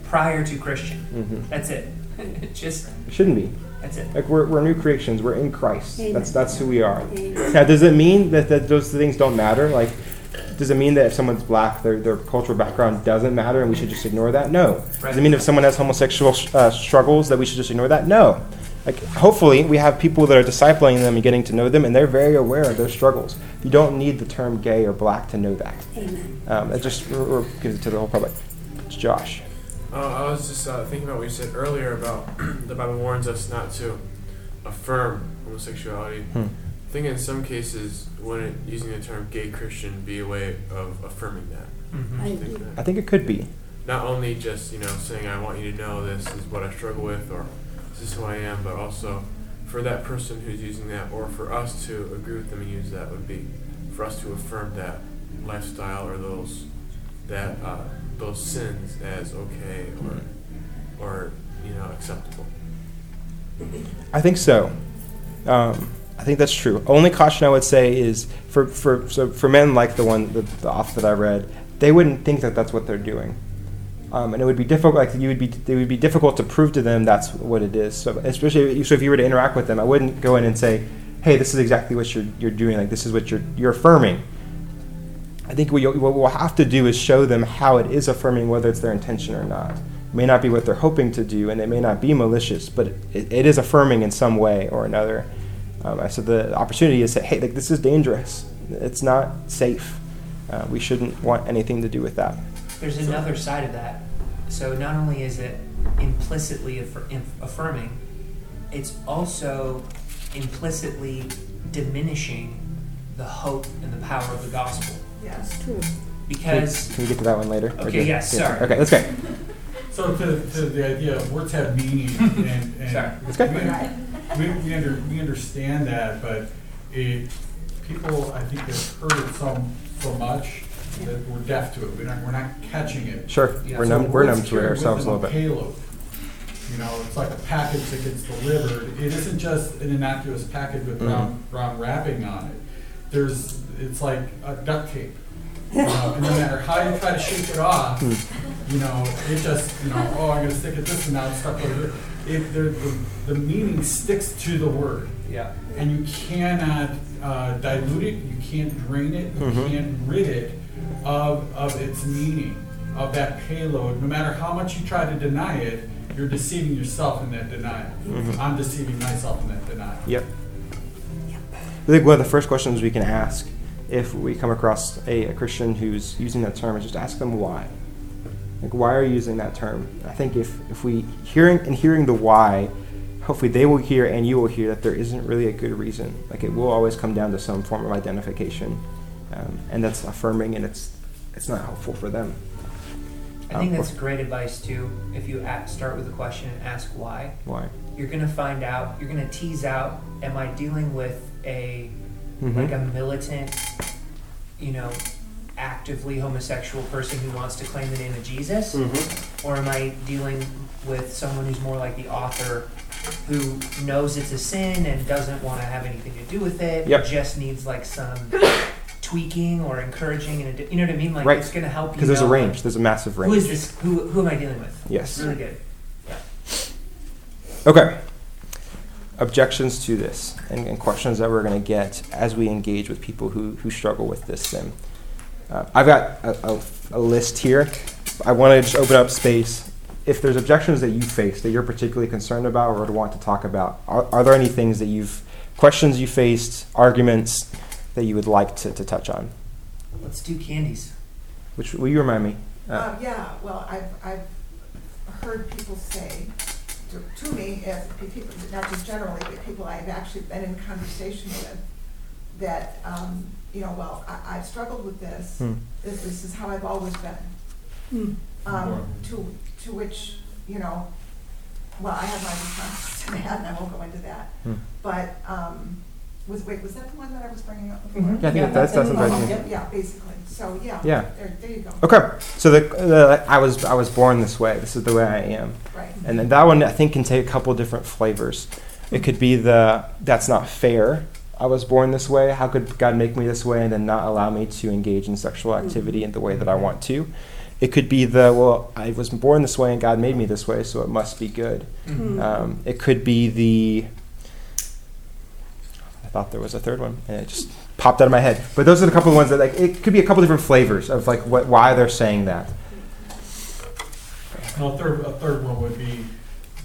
prior to Christian. hmm That's it. Just It shouldn't be. that's it. Like we're, we're new creations. We're in Christ. Amen. That's that's who we are. Amen. Now, does it mean that, that those things don't matter? Like, does it mean that if someone's black, their, their cultural background doesn't matter and we should just ignore that? No. Does it mean if someone has homosexual uh, struggles that we should just ignore that? No. Like, hopefully, we have people that are discipling them and getting to know them, and they're very aware of their struggles. You don't need the term gay or black to know that. Amen. Um, it just or, or gives it to the whole public. It's Josh. Uh, I was just uh, thinking about what you said earlier about the Bible warns us not to affirm homosexuality. Hmm. I think in some cases, wouldn't using the term gay Christian be a way of affirming that? Mhm. I I think that I think it could be. not only just you know saying I want you to know this is what I struggle with or this is who I am, but also for that person who's using that, or for us to agree with them and use that would be for us to affirm that lifestyle or those that uh, those sins as okay or or you know acceptable. I think so. Um, I think that's true. Only caution I would say is for for so for men like the one the, the off that I read, they wouldn't think that that's what they're doing, um, and it would be difficult. Like you would be, it would be difficult to prove to them that's what it is. So especially so if you were to interact with them, I wouldn't go in and say, "Hey, this is exactly what you're you're doing. Like this is what you're you're affirming." I think what, what we'll have to do is show them how it is affirming, whether it's their intention or not. It may not be what they're hoping to do, and it may not be malicious, but it, it is affirming in some way or another. Um, so the opportunity is to say, hey, like, this is dangerous. It's not safe. Uh, we shouldn't want anything to do with that. There's another side of that. So not only is it implicitly affir- inf- affirming, it's also implicitly diminishing the hope and the power of the gospel. Yes. True. Can we, Because can we get to that one later? Or Okay, just- yes, yeah, sorry. Okay, that's okay. So to, to the idea of words have meaning and, and. Sorry. That's good. We, we, we under, we understand that, but it, people, I think, have heard it so, so much that we're deaf to it. We're not, we're not catching it. Sure. Yeah. We're, So numb, we're numb to it ourselves a little bit. Payload. You know, it's like a package that gets delivered. It isn't just an innocuous package with Mhm. brown, brown wrapping on it. There's, it's like a duct tape. You know, and no matter how you try to shake it off, Hmm. you know, it just, you know, oh, I'm gonna stick it this and now it's stuck over here. It, the, the, the meaning sticks to the word. yeah, And you cannot uh, dilute it, you can't drain it, you Mhm. can't rid it of, of its meaning, of that payload. No matter how much you try to deny it, you're deceiving yourself in that denial. Mhm. I'm deceiving myself in that denial. Yep. I think one of the first questions we can ask if we come across a, a Christian who's using that term is just ask them why. Like, why are you using that term? I think if, if we hearing and hearing the why, hopefully they will hear and you will hear that there isn't really a good reason. Like, it will always come down to some form of identification, um, and that's affirming, and it's it's not helpful for them. I think Um, that's great advice too. If you a start with a question and ask why, why. you're gonna find out. You're gonna tease out. Am I dealing with a Mhm. like a militant, you know, actively homosexual person who wants to claim the name of Jesus? Mhm. Or am I dealing with someone who's more like the author who knows it's a sin and doesn't want to have anything to do with it? Yep. Just needs like some tweaking or encouraging, and you know what I mean? Like Right. it's going to help you. Because there's a know, range. There's a massive range. who is this? Who, who am I dealing with? Yes. Really good. Okay. Objections to this and, and questions that we're going to get as we engage with people who, who struggle with this sin. Uh, I've got a, a, a list here. I want to just open up space. if there's objections that you face that you're particularly concerned about or would want to talk about, are, are there any things that you've, questions you faced, arguments that you would like to, to touch on? Let's do Candy's. Which, will you remind me? Uh, Um, yeah, well, I've, I've heard people say to, to me, as people, not just generally, but people I've actually been in conversation with, that, um, you know, well, I, I've struggled with this, Hmm. this, this is how I've always been. Hmm. Um, to, to which, you know, well, I have my responses to that, and I won't go into that. Hmm. But, um, was, wait, was that the one that I was bringing up before? Mhm. Yeah, I think that's, that's, that's that's in the- right. Yeah, basically, so, yeah. Yeah. There, there you go. Okay, so the, the I was I was born this way. This is the way I am, Right. and then that one I think can take a couple different flavors. It could be the that's not fair. I was born this way. How could God make me this way and then not allow me to engage in sexual activity in the way that I want to? It could be the well, I was born this way and God made me this way, so it must be good. Hmm. Um, it could be the. I thought there was a third one, and it just popped out of my head. But those are the couple of ones that like it could be a couple different flavors of like what why they're saying that. And a third, a third one would be,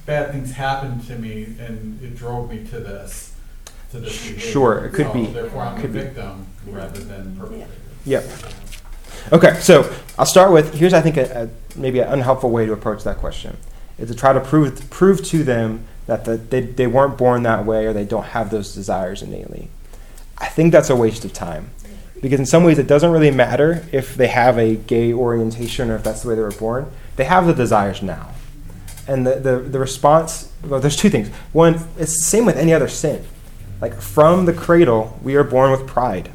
bad things happened to me and it drove me to this, to this behavior. Sure, it could So be. Therefore, I'm a Could be. rather than perpetrator. Yep. Okay, so I'll start with here's I think a, a maybe an unhelpful way to approach that question is to try to prove prove to them that the, they they weren't born that way or they don't have those desires innately. I think that's a waste of time because in some ways it doesn't really matter if they have a gay orientation or if that's the way they were born. They have the desires now, and the the, the response. Well, there's two things. One, it's the same with any other sin. Like from the cradle, we are born with pride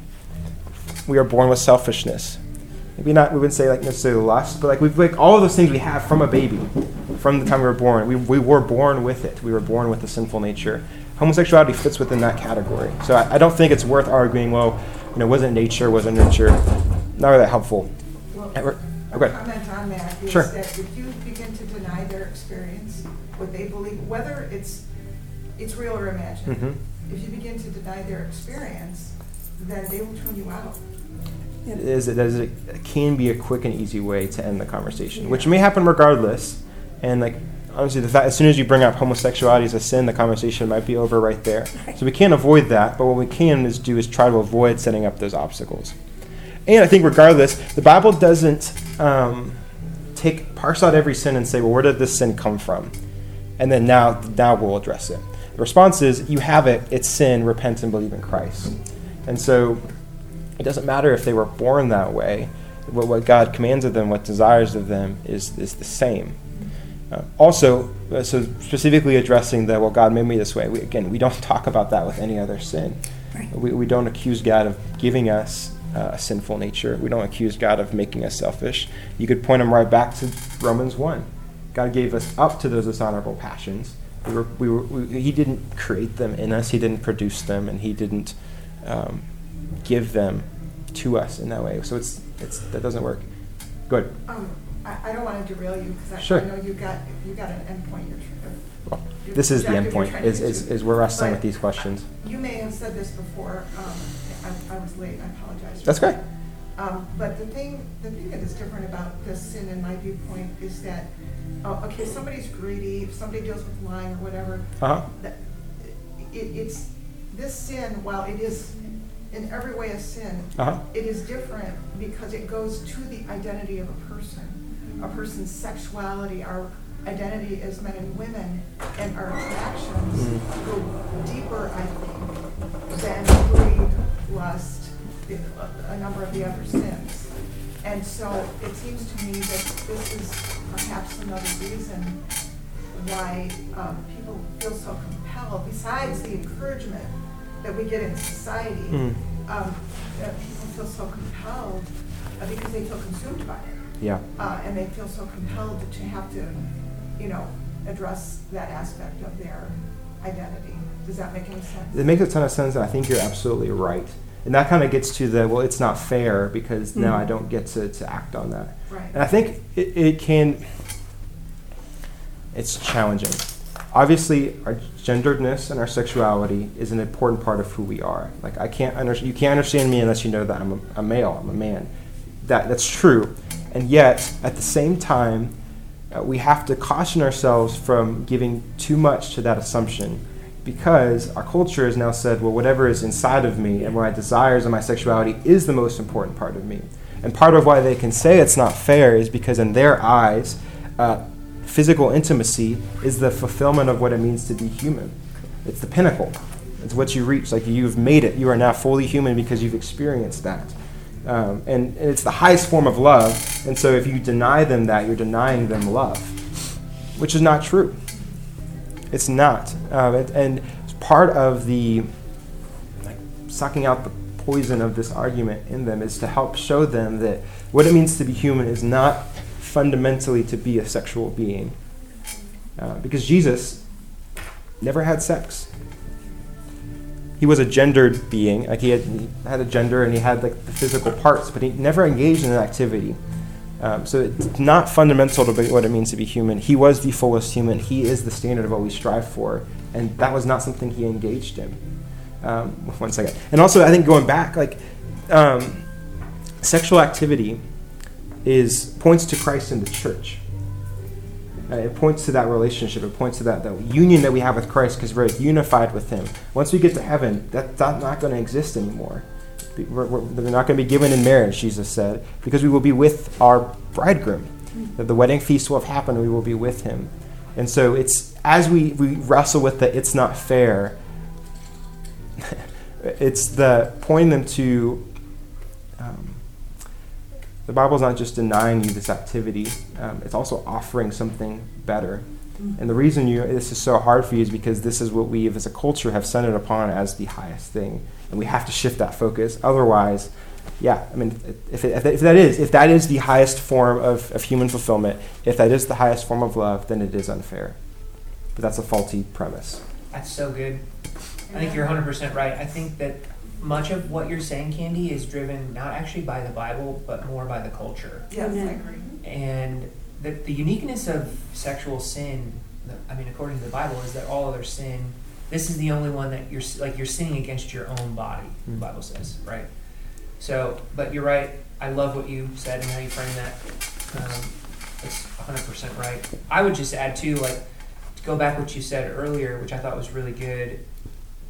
we are born with selfishness. Maybe not, we wouldn't say like necessarily lust, but like we've like all of those things we have from a baby, from the time we were born. We, we were born with it. We were born with the sinful nature. Homosexuality fits within that category. So I, I don't think it's worth arguing. Well, you know, wasn't nature? wasn't nurture? Not really that helpful. Well, Okay. comment on that is Sure. that if you begin to deny their experience, what they believe, whether it's, it's real or imagined, Mhm. if you begin to deny their experience, then they will tune you out. It is it is it can be a quick and easy way to end the conversation, which may happen regardless. And like honestly, the fact as soon as you bring up homosexuality as a sin, the conversation might be over right there. So we can't avoid that, but what we can is do is try to avoid setting up those obstacles. And I think regardless, the Bible doesn't um, take parse out every sin and say, well, where did this sin come from? And then now now we'll address it. The response is you have it, it's sin, repent and believe in Christ. And so it doesn't matter if they were born that way. What, what God commands of them, what desires of them, is, is the same. Uh, also, uh, so specifically addressing the, well, God made me this way. We, again, we don't talk about that with any other sin. Right. We, we don't accuse God of giving us uh, a sinful nature. We don't accuse God of making us selfish. You could point them right back to Romans 1. God gave us up to those dishonorable passions. We were, we were, we, he didn't create them in us, He didn't produce them, and He didn't um, give them to us in that way. So it's, it's, that doesn't work. Good. Um, I, I don't wanna derail you, cause I, Sure. I know you got, you got an endpoint you're trying Well, to. this is the objective you're end point, trying to is, get is, to. is we're wrestling with But these questions. You may have said this before, um, I, I was late, I apologize. for That's that. great. Um, but the thing, the thing that is different about this sin in my viewpoint is that, oh, okay, somebody's greedy, if somebody deals with lying or whatever, Uh huh. that, it, it's, this sin, while it is in every way a sin, Uh huh. it is different because it goes to the identity of a person, a person's sexuality, our identity as men and women, and our attractions Mhm. go deeper, I think, than greed, lust, a, a number of the other sins. And so it seems to me that this is perhaps another reason why um, people feel so compelled, besides the encouragement that we get in society, Mm. um, that people feel so compelled uh, because they feel consumed by it. Yeah. Uh, and they feel so compelled to have to, you know, address that aspect of their identity. Does that make any sense? It makes a ton of sense, and I think you're absolutely right. And that kind of gets to the well, it's not fair because now Mhm. I don't get to, to act on that. Right. And I think it, it can, it's challenging. Obviously, our genderedness and our sexuality is an important part of who we are. Like I can't under, you can't understand me unless you know that I'm a, a male, I'm a man. That that's true, and yet at the same time, uh, we have to caution ourselves from giving too much to that assumption because our culture has now said, well, whatever is inside of me and my desires and my sexuality is the most important part of me. And part of why they can say it's not fair is because, in their eyes, uh, physical intimacy is the fulfillment of what it means to be human. It's the pinnacle. It's what you reach. Like you've made it. You are now fully human because you've experienced that. Um, and, and it's the highest form of love. And so if you deny them that, you're denying them love, which is not true. It's not. Um, and, and part of the like, sucking out the poison of this argument in them is to help show them that what it means to be human is not fundamentally to be a sexual being. Uh, because Jesus never had sex. He was a gendered being, like he had, he had a gender and he had like the physical parts, but he never engaged in an activity. Um, so it's not fundamental to what it means to be human. He was the fullest human. He is the standard of what we strive for, and that was not something he engaged in. Um, one second, and also I think going back, like um, sexual activity is points to Christ and the church. Uh, it points to that relationship. It points to that, that union that we have with Christ because we're unified with Him. Once we get to heaven, that, that's not going to exist anymore. We're, we're, they're not going to be given in marriage, Jesus said, because we will be with our bridegroom. That the wedding feast will have happened, we will be with Him. And so it's as we, we wrestle with the it's not fair, it's the pointing them to um, the Bible's not just denying you this activity, um, it's also offering something better. And the reason you this is so hard for you is because this is what we as a culture have centered upon as the highest thing. And we have to shift that focus. Otherwise, yeah, I mean, if, it, if that is if that is the highest form of, of human fulfillment, if that is the highest form of love, then it is unfair. But that's a faulty premise. That's so good. I think you're 100% right. I think that much of what you're saying, Candy, is driven not actually by the Bible, but more by the culture. Yes, I agree. And the, the uniqueness of sexual sin, I mean, according to the Bible, is that all other sin, this is the only one that you're, like, you're sinning against your own body, the Mm. Bible says, right? So, but you're right. I love what you said and how you framed that. Um, it's 100% right. I would just add, too, like, to go back what you said earlier, which I thought was really good.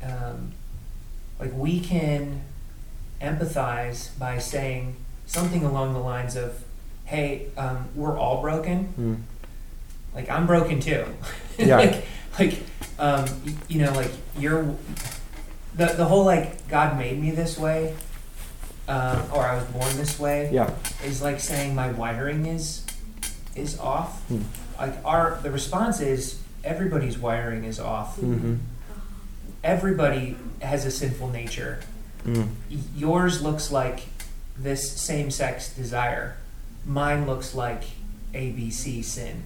Um, like, we can empathize by saying something along the lines of, hey, um, we're all broken. Mm. Like I'm broken too. Yeah. like, like, um, you know, like you're the the whole like God made me this way, um, or I was born this way, Yeah. is like saying my wiring is is off. Hmm. Like our the response is everybody's wiring is off. Mm-hmm. Everybody has a sinful nature. Mm. Yours looks like this same sex desire. Mine looks like ABC sin.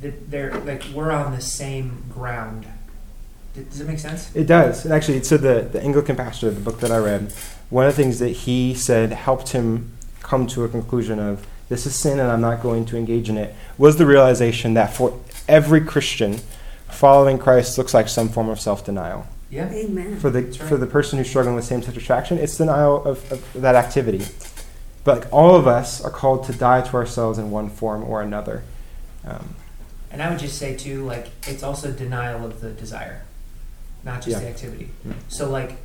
Th- They're like we're on the same ground. Does it make sense? It does. Actually, so the, the Anglican pastor, the book that I read, one of the things that he said helped him come to a conclusion of this is sin and I'm not going to engage in it was the realization that for every Christian, following Christ looks like some form of self denial. Yeah. Amen. For the, right. for the person who's struggling with same sex attraction, it's denial of, of that activity. But like, all of us are called to die to ourselves in one form or another. Um, And I would just say too, like it's also denial of the desire, not just Yeah. the activity. Mm. So like,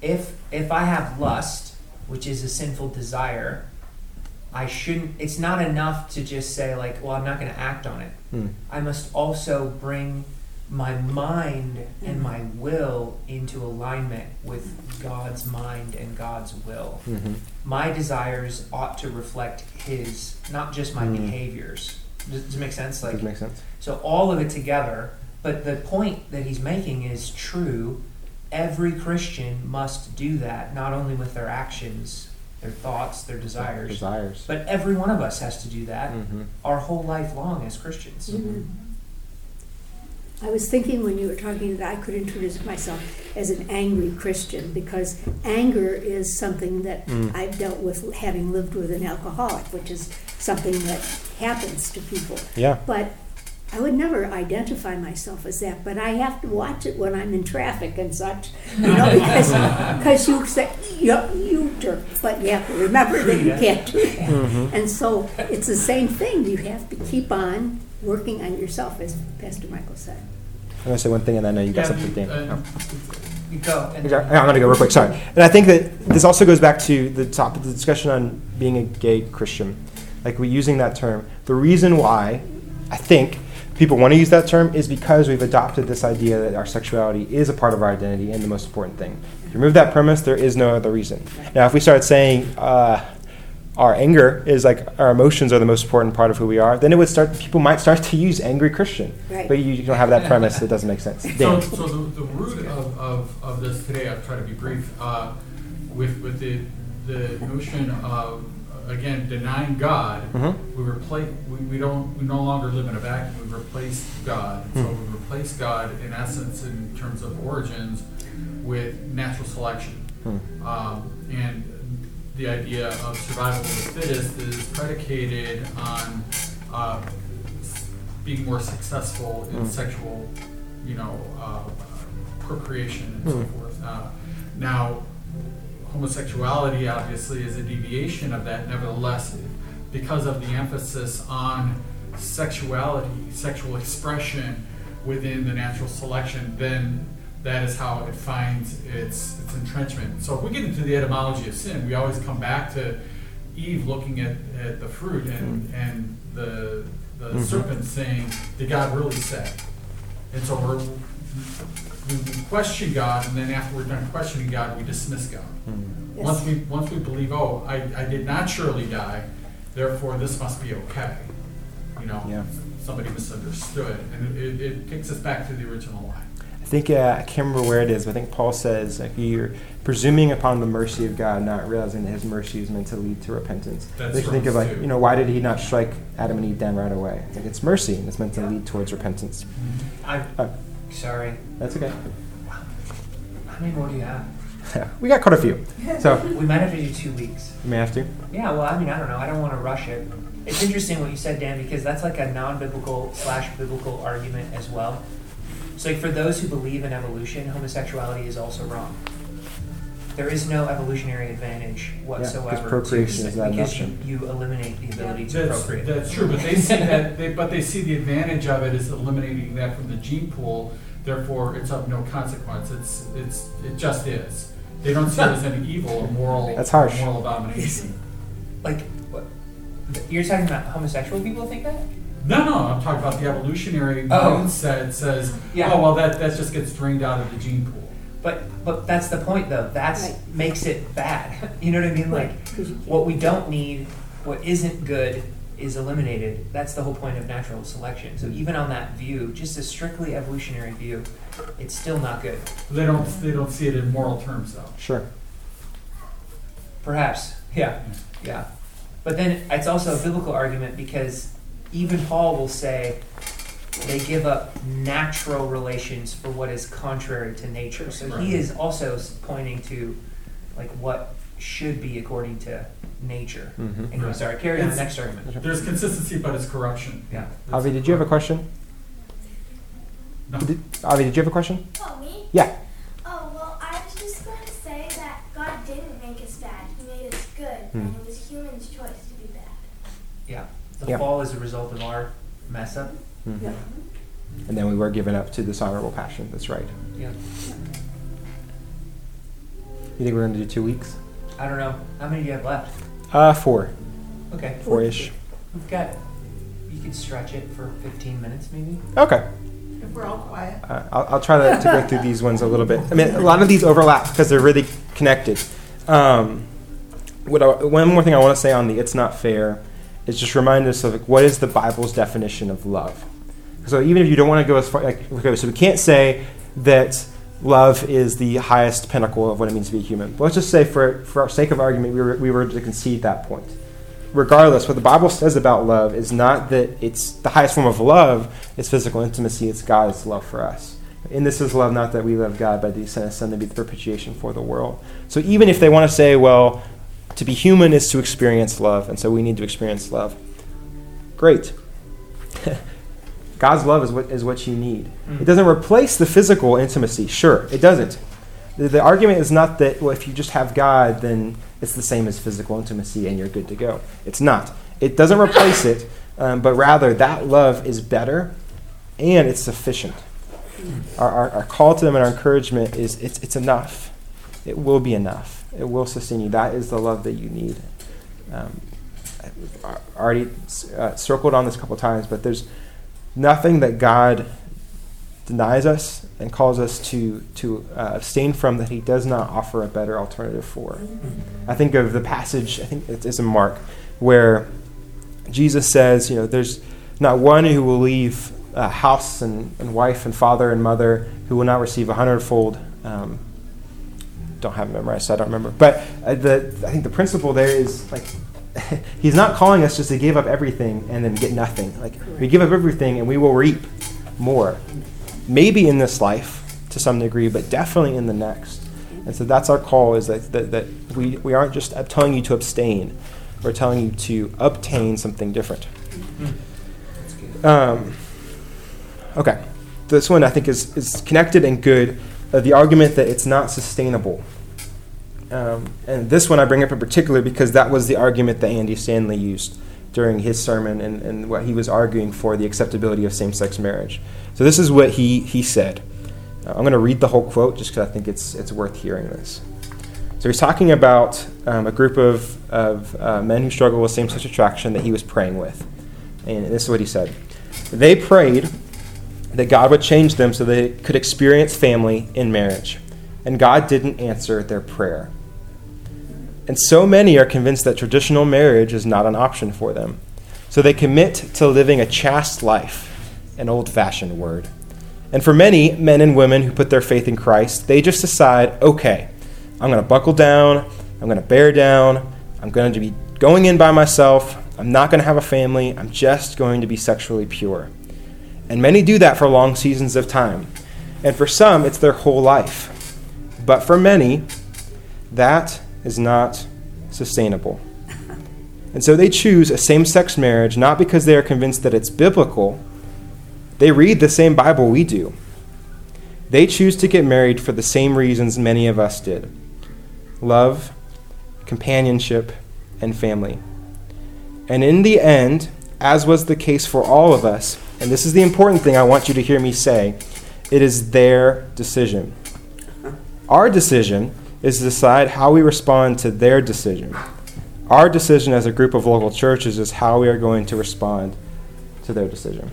if if I have lust, which is a sinful desire, I shouldn't. It's not enough to just say like, well, I'm not going to act on it. hmm. I must also bring my mind and my will into alignment with God's mind and God's will. Mhm. My desires ought to reflect His, not just my Mm. behaviors. Does, does it make sense? Like, Does make sense? so all of it together. But the point that he's making is true. Every Christian must do that, not only with their actions, their thoughts, their desires, Desires. but every one of us has to do that hmm our whole life long as Christians. Amen. I was thinking when you were talking that I could introduce myself as an angry Christian because anger is something that Mm. I've dealt with having lived with an alcoholic, which is something that happens to people. Yeah. But I would never identify myself as that, but I have to watch it when I'm in traffic and such, you know, because because you say you you jerk, but you have to remember that you can't do that. Mm-hmm. And so it's the same thing. You have to keep on working on yourself, as Pastor Michael said. I'm gonna say one thing, and then I know you got Yeah, something, Dan. uh, Oh. You go. I'm gonna go real quick. Sorry, and I think that this also goes back to the topic, the discussion on being a gay Christian, like we using that term. The reason why I think people want to use that term is because we've adopted this idea that our sexuality is a part of our identity and the most important thing. If you remove that premise, there is no other reason. Now, if we start saying uh, our anger is like our emotions are the most important part of who we are, then it would start. People might start to use angry Christian, Right. but you don't have that premise. It doesn't make sense. So, so the, the root of, of, of this today, I'll try to be brief, uh, with, with the, the notion of, again, denying God, Mhm. we replace, we, we don't, we no longer live in a vacuum, we replace God. So Hmm. we replace God in essence in terms of origins with natural selection. Hmm. Um, and the idea of survival of the fittest is predicated on uh, being more successful in Mm. sexual, you know, uh, procreation and so Mm. forth. Uh, now, homosexuality obviously is a deviation of that. Nevertheless, because of the emphasis on sexuality, sexual expression within the natural selection, then that is how it finds its its entrenchment. So if we get into the etymology of sin, we always come back to Eve looking at, at the fruit and and the the Mhm. serpent saying, "Did God really say?" And so we're we we question God, and then after we're done questioning God, we dismiss God. Hmm. Yes. Once we once we believe, oh, I, I did not surely die, therefore this must be okay. You know, Yeah. somebody misunderstood, and it, it takes us back to the original line. I think uh, I can't remember where it is, but I think Paul says like you're presuming upon the mercy of God, not realizing that His mercy is meant to lead to repentance. That's you think of like two. you know why did He not strike Adam and Eve down right away? It's like it's mercy, and it's meant to lead towards repentance. I'm Uh, sorry. that's okay. How many more do you have? we got quite a few, so We might have to do two weeks. you may have to. Yeah, well, I mean, I don't know. I don't want to rush it. It's interesting what you said, Dan, because that's like a non-biblical slash biblical argument as well. So, like, for those who believe in evolution, homosexuality is also wrong. There is no evolutionary advantage whatsoever. procreation to, is not an because you, option. you eliminate the ability to That's, procreate. that's true, but they see that, they, but they see the advantage of it is eliminating that from the gene pool, therefore it's of no consequence, it's, it's, it just is. They don't see it as any evil or moral, That's harsh. moral abomination. like, what? You're talking about homosexual people think that? No, no, I'm talking about the evolutionary Oh. mindset says, Yeah. oh, well, that, that just gets drained out of the gene pool. But but that's the point, though. That's Right. makes it bad. you know what I mean? Like. Right, 'cause you can't- what we don't need, what isn't good, is eliminated. That's the whole point of natural selection. So even on that view, just a strictly evolutionary view, it's still not good. They don't, they don't see it in moral terms though. Sure. Perhaps, yeah, yeah. But then it's also a biblical argument because even Paul will say they give up natural relations for what is contrary to nature. So Right. he is also pointing to like what should be according to nature. hmm Anyway, Right. sorry, carry on, It's- next argument. There's consistency, but it's corruption. Yeah. Avi, did you have a question? No. Did, Avi, did you have a question? Oh, me? Yeah. Oh, well, I was just going to say that God didn't make us bad. He made us good. And Hmm. it was humans' choice to be bad. Yeah, the Yeah. fall is a result of our mess up. Mhm. Yeah. And then we were given up to this honorable passion. That's right. Yeah. You think we're going to do two weeks? I don't know. How many do you have left? Uh, four. Okay. Four-ish. We've got. You could stretch it for 15 minutes, maybe. Okay. If we're all quiet. Uh, I'll, I'll try to, to go through these ones a little bit. I mean, a lot of these overlap because they're really connected. Um, what I, one more thing I want to say on the "it's not fair" is just remind us of like, what is the Bible's definition of love. So even if you don't want to go as far, like, okay, so we can't say that love is the highest pinnacle of what it means to be human. But let's just say, for for our sake of argument, we were, we were to concede that point. Regardless, what the Bible says about love is not that it's the highest form of love is physical intimacy, it's God's love for us. And this is love, not that we love God, but He sent His Son to be the propitiation for the world. So even if they want to say, well, to be human is to experience love, and so we need to experience love, great. God's love is what, is what you need. Mm. It doesn't replace the physical intimacy. Sure, it doesn't. The, the argument is not that, well, if you just have God, then it's the same as physical intimacy and you're good to go. It's not. It doesn't replace it, um, but rather that love is better and it's sufficient. Our, our, our call to them and our encouragement is it's, it's enough. It will be enough. It will sustain you. That is the love that you need. Um, I've already uh, circled on this a couple times, but there's nothing that God denies us and calls us to to uh, abstain from that He does not offer a better alternative for. I think of the passage. I think it's in Mark where Jesus says, you know, there's not one who will leave uh, house and, and wife and father and mother who will not receive a hundredfold. Um, don't have it memorized, so I don't remember. But uh, the I think the principle there is like he's not calling us just to give up everything and then get nothing. Like we give up everything and we will reap more. Maybe in this life to some degree, but definitely in the next. And so that's our call is that, that, that we, we aren't just telling you to abstain, we're telling you to obtain something different. Um, okay. This one I think is, is connected and good. Uh, the argument that it's not sustainable. Um, and this one I bring up in particular because that was the argument that Andy Stanley used during his sermon and, and what he was arguing for the acceptability of same sex marriage. So this is what he, he said. Uh, I'm going to read the whole quote just because I think it's, it's worth hearing this. So he's talking about um, a group of, of uh, men who struggle with same sex attraction that he was praying with. And this is what he said They prayed that God would change them so they could experience family in marriage. And God didn't answer their prayer. And so many are convinced that traditional marriage is not an option for them. So they commit to living a chaste life, an old fashioned word. And for many men and women who put their faith in Christ, they just decide okay, I'm going to buckle down, I'm going to bear down, I'm going to be going in by myself, I'm not going to have a family, I'm just going to be sexually pure. And many do that for long seasons of time. And for some, it's their whole life. But for many, that is not sustainable. And so they choose a same sex marriage not because they are convinced that it's biblical, they read the same Bible we do. They choose to get married for the same reasons many of us did love, companionship, and family. And in the end, as was the case for all of us, and this is the important thing I want you to hear me say, it is their decision. Our decision is to decide how we respond to their decision. Our decision as a group of local churches is how we are going to respond to their decision.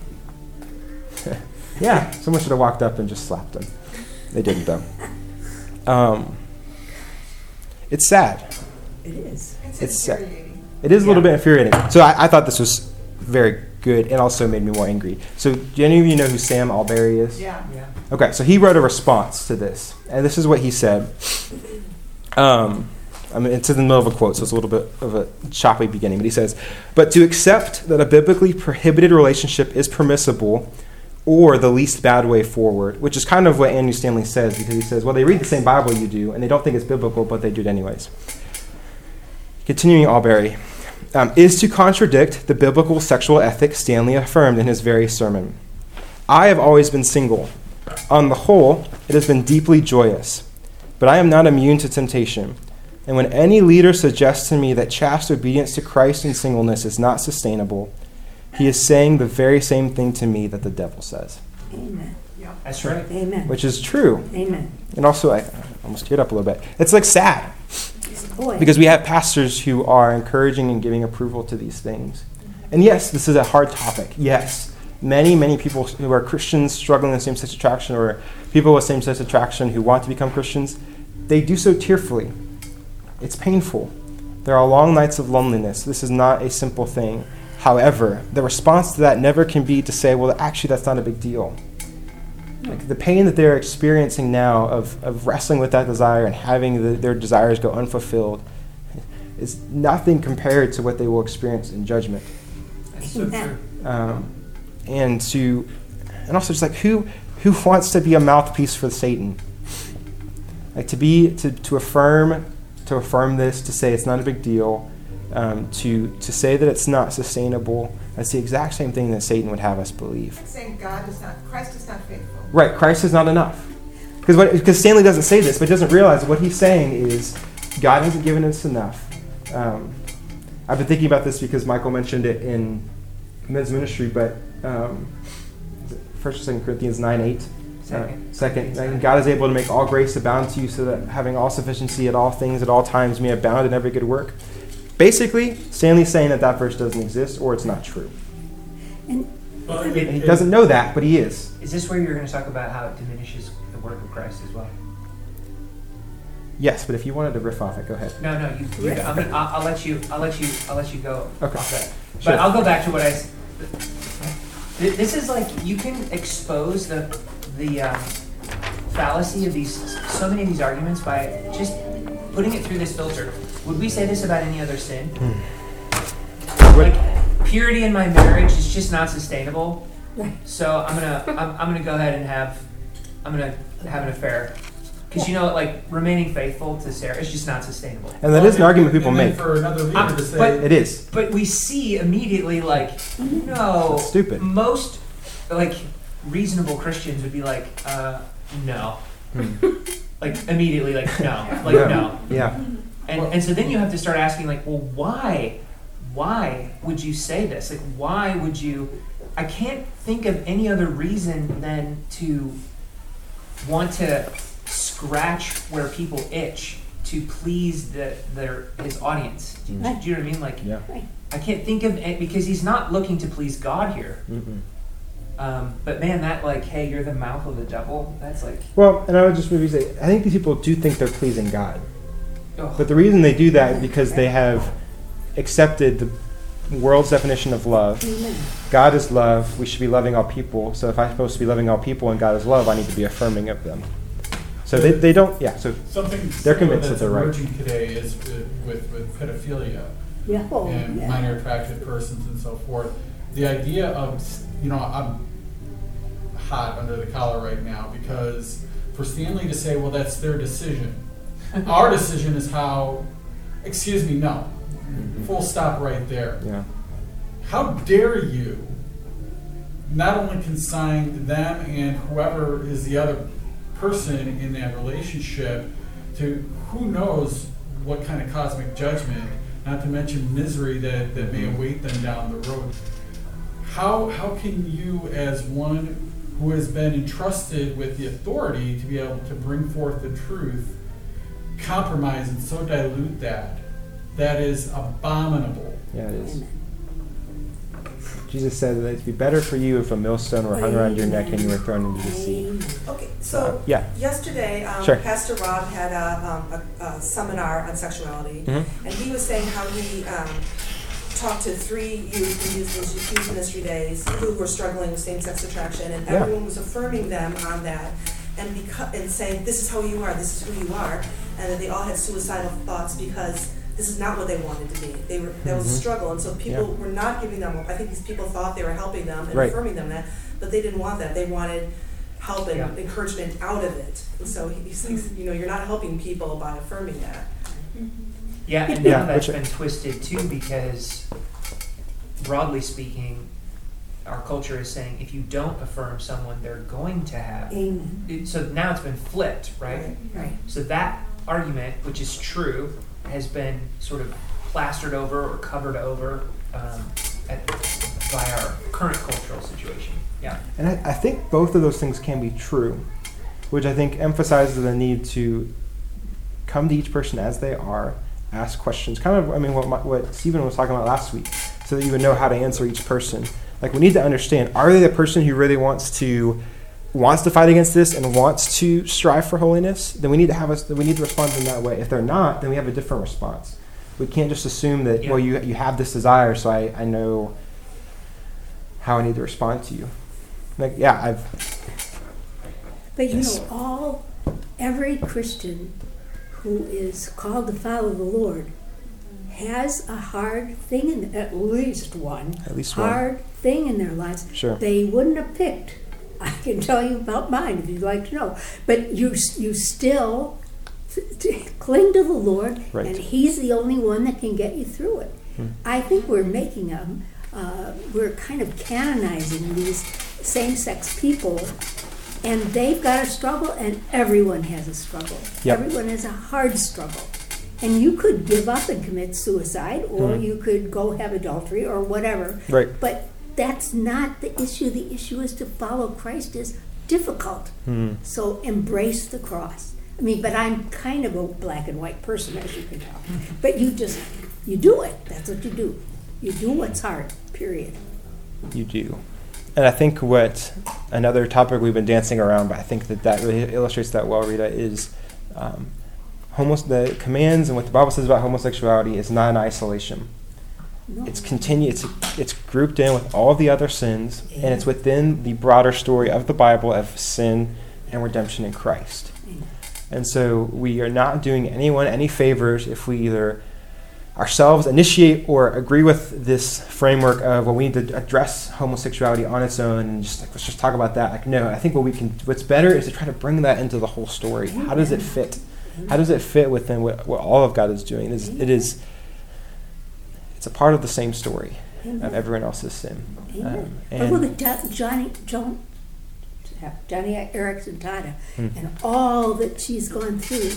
yeah, someone should have walked up and just slapped them. They didn't, though. Um, it's sad. It is. It's It's sad. infuriating. It is a little bit infuriating. So I, I thought this was very good and also made me more angry. So do any of you know who Sam Allberry is? Yeah. Yeah. Okay, so he wrote a response to this, and this is what he said. Um, I mean, it's in the middle of a quote, so it's a little bit of a choppy beginning, but he says, But to accept that a biblically prohibited relationship is permissible or the least bad way forward, which is kind of what Andrew Stanley says, because he says, Well, they read the same Bible you do, and they don't think it's biblical, but they do it anyways. Continuing Allberry, um, is to contradict the biblical sexual ethic Stanley affirmed in his very sermon. I have always been single. On the whole, it has been deeply joyous, but I am not immune to temptation. And when any leader suggests to me that chaste obedience to Christ in singleness is not sustainable, he is saying the very same thing to me that the devil says, Amen. That's right. Amen. which is true. Amen. And also, I almost teared up a little bit. It's like sad Because we have pastors who are encouraging and giving approval to these things. And yes, this is a hard topic. Yes, many, many people who are Christians struggling with same sex attraction or people with same sex attraction who want to become Christians, they do so tearfully. It's painful. There are long nights of loneliness. This is not a simple thing. However, the response to that never can be to say, well, actually, that's not a big deal. Like the pain that they're experiencing now of, of wrestling with that desire and having the, their desires go unfulfilled is nothing compared to what they will experience in judgment. That's so true. Um, and to, and also just like who who wants to be a mouthpiece for Satan? Like to be to, to affirm to affirm this to say it's not a big deal, Um, to to say that it's not sustainable, that's the exact same thing that Satan would have us believe. Saying God is not, Christ is not faithful. Right, Christ is not enough. Because because Stanley doesn't say this, but doesn't realize what he's saying is God hasn't given us enough. Um, I've been thinking about this because Michael mentioned it in men's ministry, but um, is it First or Second Corinthians nine eight. Second. Uh, second, and God is able to make all grace abound to you, so that having all sufficiency at all things at all times may abound in every good work. Basically, Stanley's saying that that verse doesn't exist or it's not true. And And it- he it- doesn't know that, but he is. Is this where you're going to talk about how it diminishes the work of Christ as well? Yes, but if you wanted to riff off it, go ahead. No, no, you. you I'm gonna, I'll, I'll let you. I'll let you. I'll let you go Okay. off that. But. I'll go back to what I. This is like you can expose the the um, fallacy of these so many of these arguments by just putting it through this filter. Would we say this about any other sin? What- Like purity in my marriage is just not sustainable. So I'm gonna I'm, I'm gonna go ahead and have I'm gonna have an affair. Cause you know, like remaining faithful to Sarah is just not sustainable. And that is an argument people and then make. For another leader Um, to say, but- It is. But we see immediately, like, no. It's stupid. Most, like, reasonable Christians would be like, uh, no. Like, immediately, like, no. Like, Yeah. no. Yeah. And, and so then you have to start asking, like, well, why? Why would you say this? Like, why would you? I can't think of any other reason than to want to scratch where people itch to please the, their his audience. Do, do you know what I mean? Like, Yeah. I can't think of it because he's not looking to please God here. Mm-mm. Um, but man, that like, hey, you're the mouth of the devil. That's like, Well, and I would just maybe say, I think these people do think they're pleasing God. oh, But the reason they do that is because they have accepted the world's definition of love. amen. God is love. We should be loving all people. So if I'm supposed to be loving all people and God is love, I need to be affirming of them. So they, they don't, yeah. So something They're similar convinced that's that they're right. emerging today is with, with pedophilia. Yeah, oh, and yeah. minor attracted persons and so forth. The idea of, you know, I'm hot under the collar right now because for Stanley to say, well, that's their decision. Our decision is how, excuse me, no. Full stop right there. yeah. How dare you not only consign them and whoever is the other person in that relationship to who knows what kind of cosmic judgment, not to mention misery that, that may mm-hmm. await them down the road. How, how can you, as one who has been entrusted with the authority to be able to bring forth the truth, compromise and so dilute that? That is abominable. Yeah, it is. Jesus said that it'd be better for you if a millstone were hung around your neck and you were thrown into the sea. Amen. Okay, Uh, so yeah. yesterday, um, Sure. Pastor Rob had a, um, a, a seminar on sexuality, Mhm. and he was saying how he um, talked to three youth in youth ministry, youth ministry days who were struggling with same-sex attraction, and Yeah. everyone was affirming them on that, and because and saying this is how you are, this is who you are, and that they all had suicidal thoughts because this is not what they wanted to be. They were that was a Mhm. struggle, and so people Yeah. were not giving them. I think these people thought they were helping them and Right. affirming them that, but they didn't want that. They wanted help and Yeah. encouragement out of it. And so he- he's like, you know, you're not helping people by affirming that. yeah, and Yeah, now that's which- been twisted too because, broadly speaking, our culture is saying if you don't affirm someone, they're going to have. Amen. It, so now it's been flipped, right? Right. So that argument, which is true, has been sort of plastered over or covered over um, at, by our current cultural situation. Yeah. And I, I think both of those things can be true, which I think emphasizes the need to come to each person as they are, ask questions. Kind of, I mean, what, my, what Stephen was talking about last week, so that you would know how to answer each person. Like, we need to understand: are they the person who really wants to wants to fight against this and wants to strive for holiness? Then we need to have us. We need to respond in that way. If they're not, then we have a different response. We can't just assume that Yeah. well, you you have this desire, so I, I know how I need to respond to you. Like, yeah, I've But you Yes. know, all, every Christian who is called to follow the Lord has a hard thing in, at least one, at least one. hard thing in their lives Sure. they wouldn't have picked. I can tell you about mine if you'd like to know. But you, you still cling to the Lord, Right. and He's the only one that can get you through it. I think we're making them, uh, we're kind of canonizing these same-sex people, and they've got a struggle, and everyone has a struggle. Yep. Everyone has a hard struggle. And you could give up and commit suicide, or Mhm. you could go have adultery, or whatever. Right. But that's not the issue. The issue is to follow Christ is difficult. Hmm. So embrace the cross. I mean, but I'm kind of a black and white person, as you can tell. But you just, you do it. That's what you do. You do what's hard, period. You do. And I think what another topic we've been dancing around, but I think that that really illustrates that well, Rita, is um, homos- the commands and what the Bible says about homosexuality is not in isolation. It's continue. It's it's grouped in with all the other sins, and it's within the broader story of the Bible of sin and redemption in Christ. And so we are not doing anyone any favors if we either ourselves initiate or agree with this framework of well we need to address homosexuality on its own and just like let's just talk about that. Like no i think what we can what's better is to try to bring that into the whole story. How does it fit? How does it fit within what, what all of god is doing? It is, it is it's a part of the same story of everyone else's sin um, Amen. But look and at Jo- Johnny, John, Joni Eareckson Tada, Hmm. and all that she's gone through,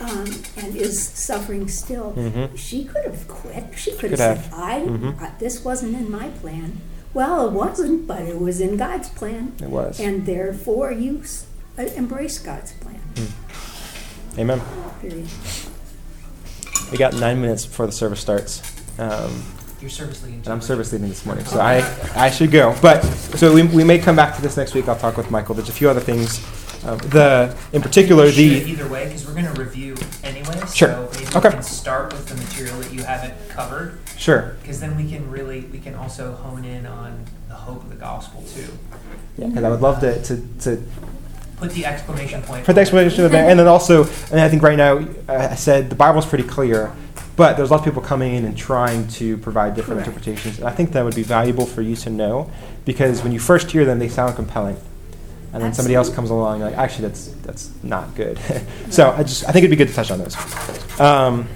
um, and is suffering still. Mhm. She could have quit. She could, Could have, have. said, "I, Mhm. I this wasn't in my plan." Well, it wasn't, but it was in God's plan, it was and therefore you s- uh, embrace God's plan. amen Period. we got nine minutes before the service starts um, Your service leading. and I'm service leading this morning, so I, I should go. But so we, we may come back to this next week. I'll talk with Michael. There's a few other things. Um, the in particular the Either way, because we're gonna review anyway, Sure. so maybe Okay. we can start with the material that you haven't covered, sure because then we can really, we can also hone in on the hope of the gospel too. yeah because I would love to, to, to Put the exclamation point. put the explanation there, and then also and I think right now uh, I said the Bible's pretty clear, but there's lots of people coming in and trying to provide different Correct. interpretations. And I think that would be valuable for you to know because when you first hear them, they sound compelling. And then somebody else comes along, like, actually, that's that's not good. so I just I think it'd be good to touch on those. Um,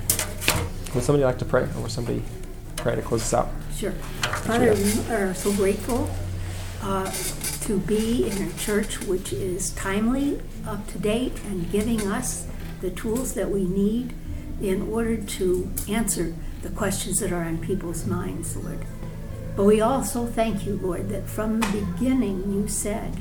would somebody like to pray, or would somebody pray to close this out? Sure. Father, we are so grateful uh, to be in a church which is timely, up to date, and giving us the tools that we need in order to answer the questions that are on people's minds, Lord. But we also thank you, Lord, that from the beginning you said,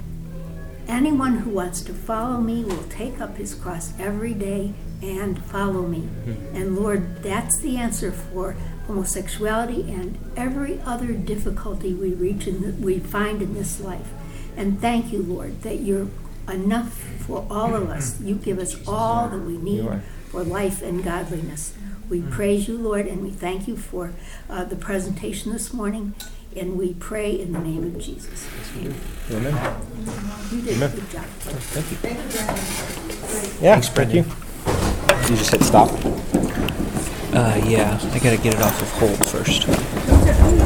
anyone who wants to follow me will take up his cross every day and follow me. And Lord, that's the answer for homosexuality and every other difficulty we reach and we find in this life. And thank you, Lord, that you're enough for all of us. You give us all that we need. For life and godliness. We praise you, Lord, and we thank you for uh, the presentation this morning. And we pray in the name of Jesus. Amen. Amen. You did a Amen. good job. Thank you. Thank you very much. Yeah, Thanks, thank you. You just hit stop. Uh, yeah, I gotta get it off of hold first.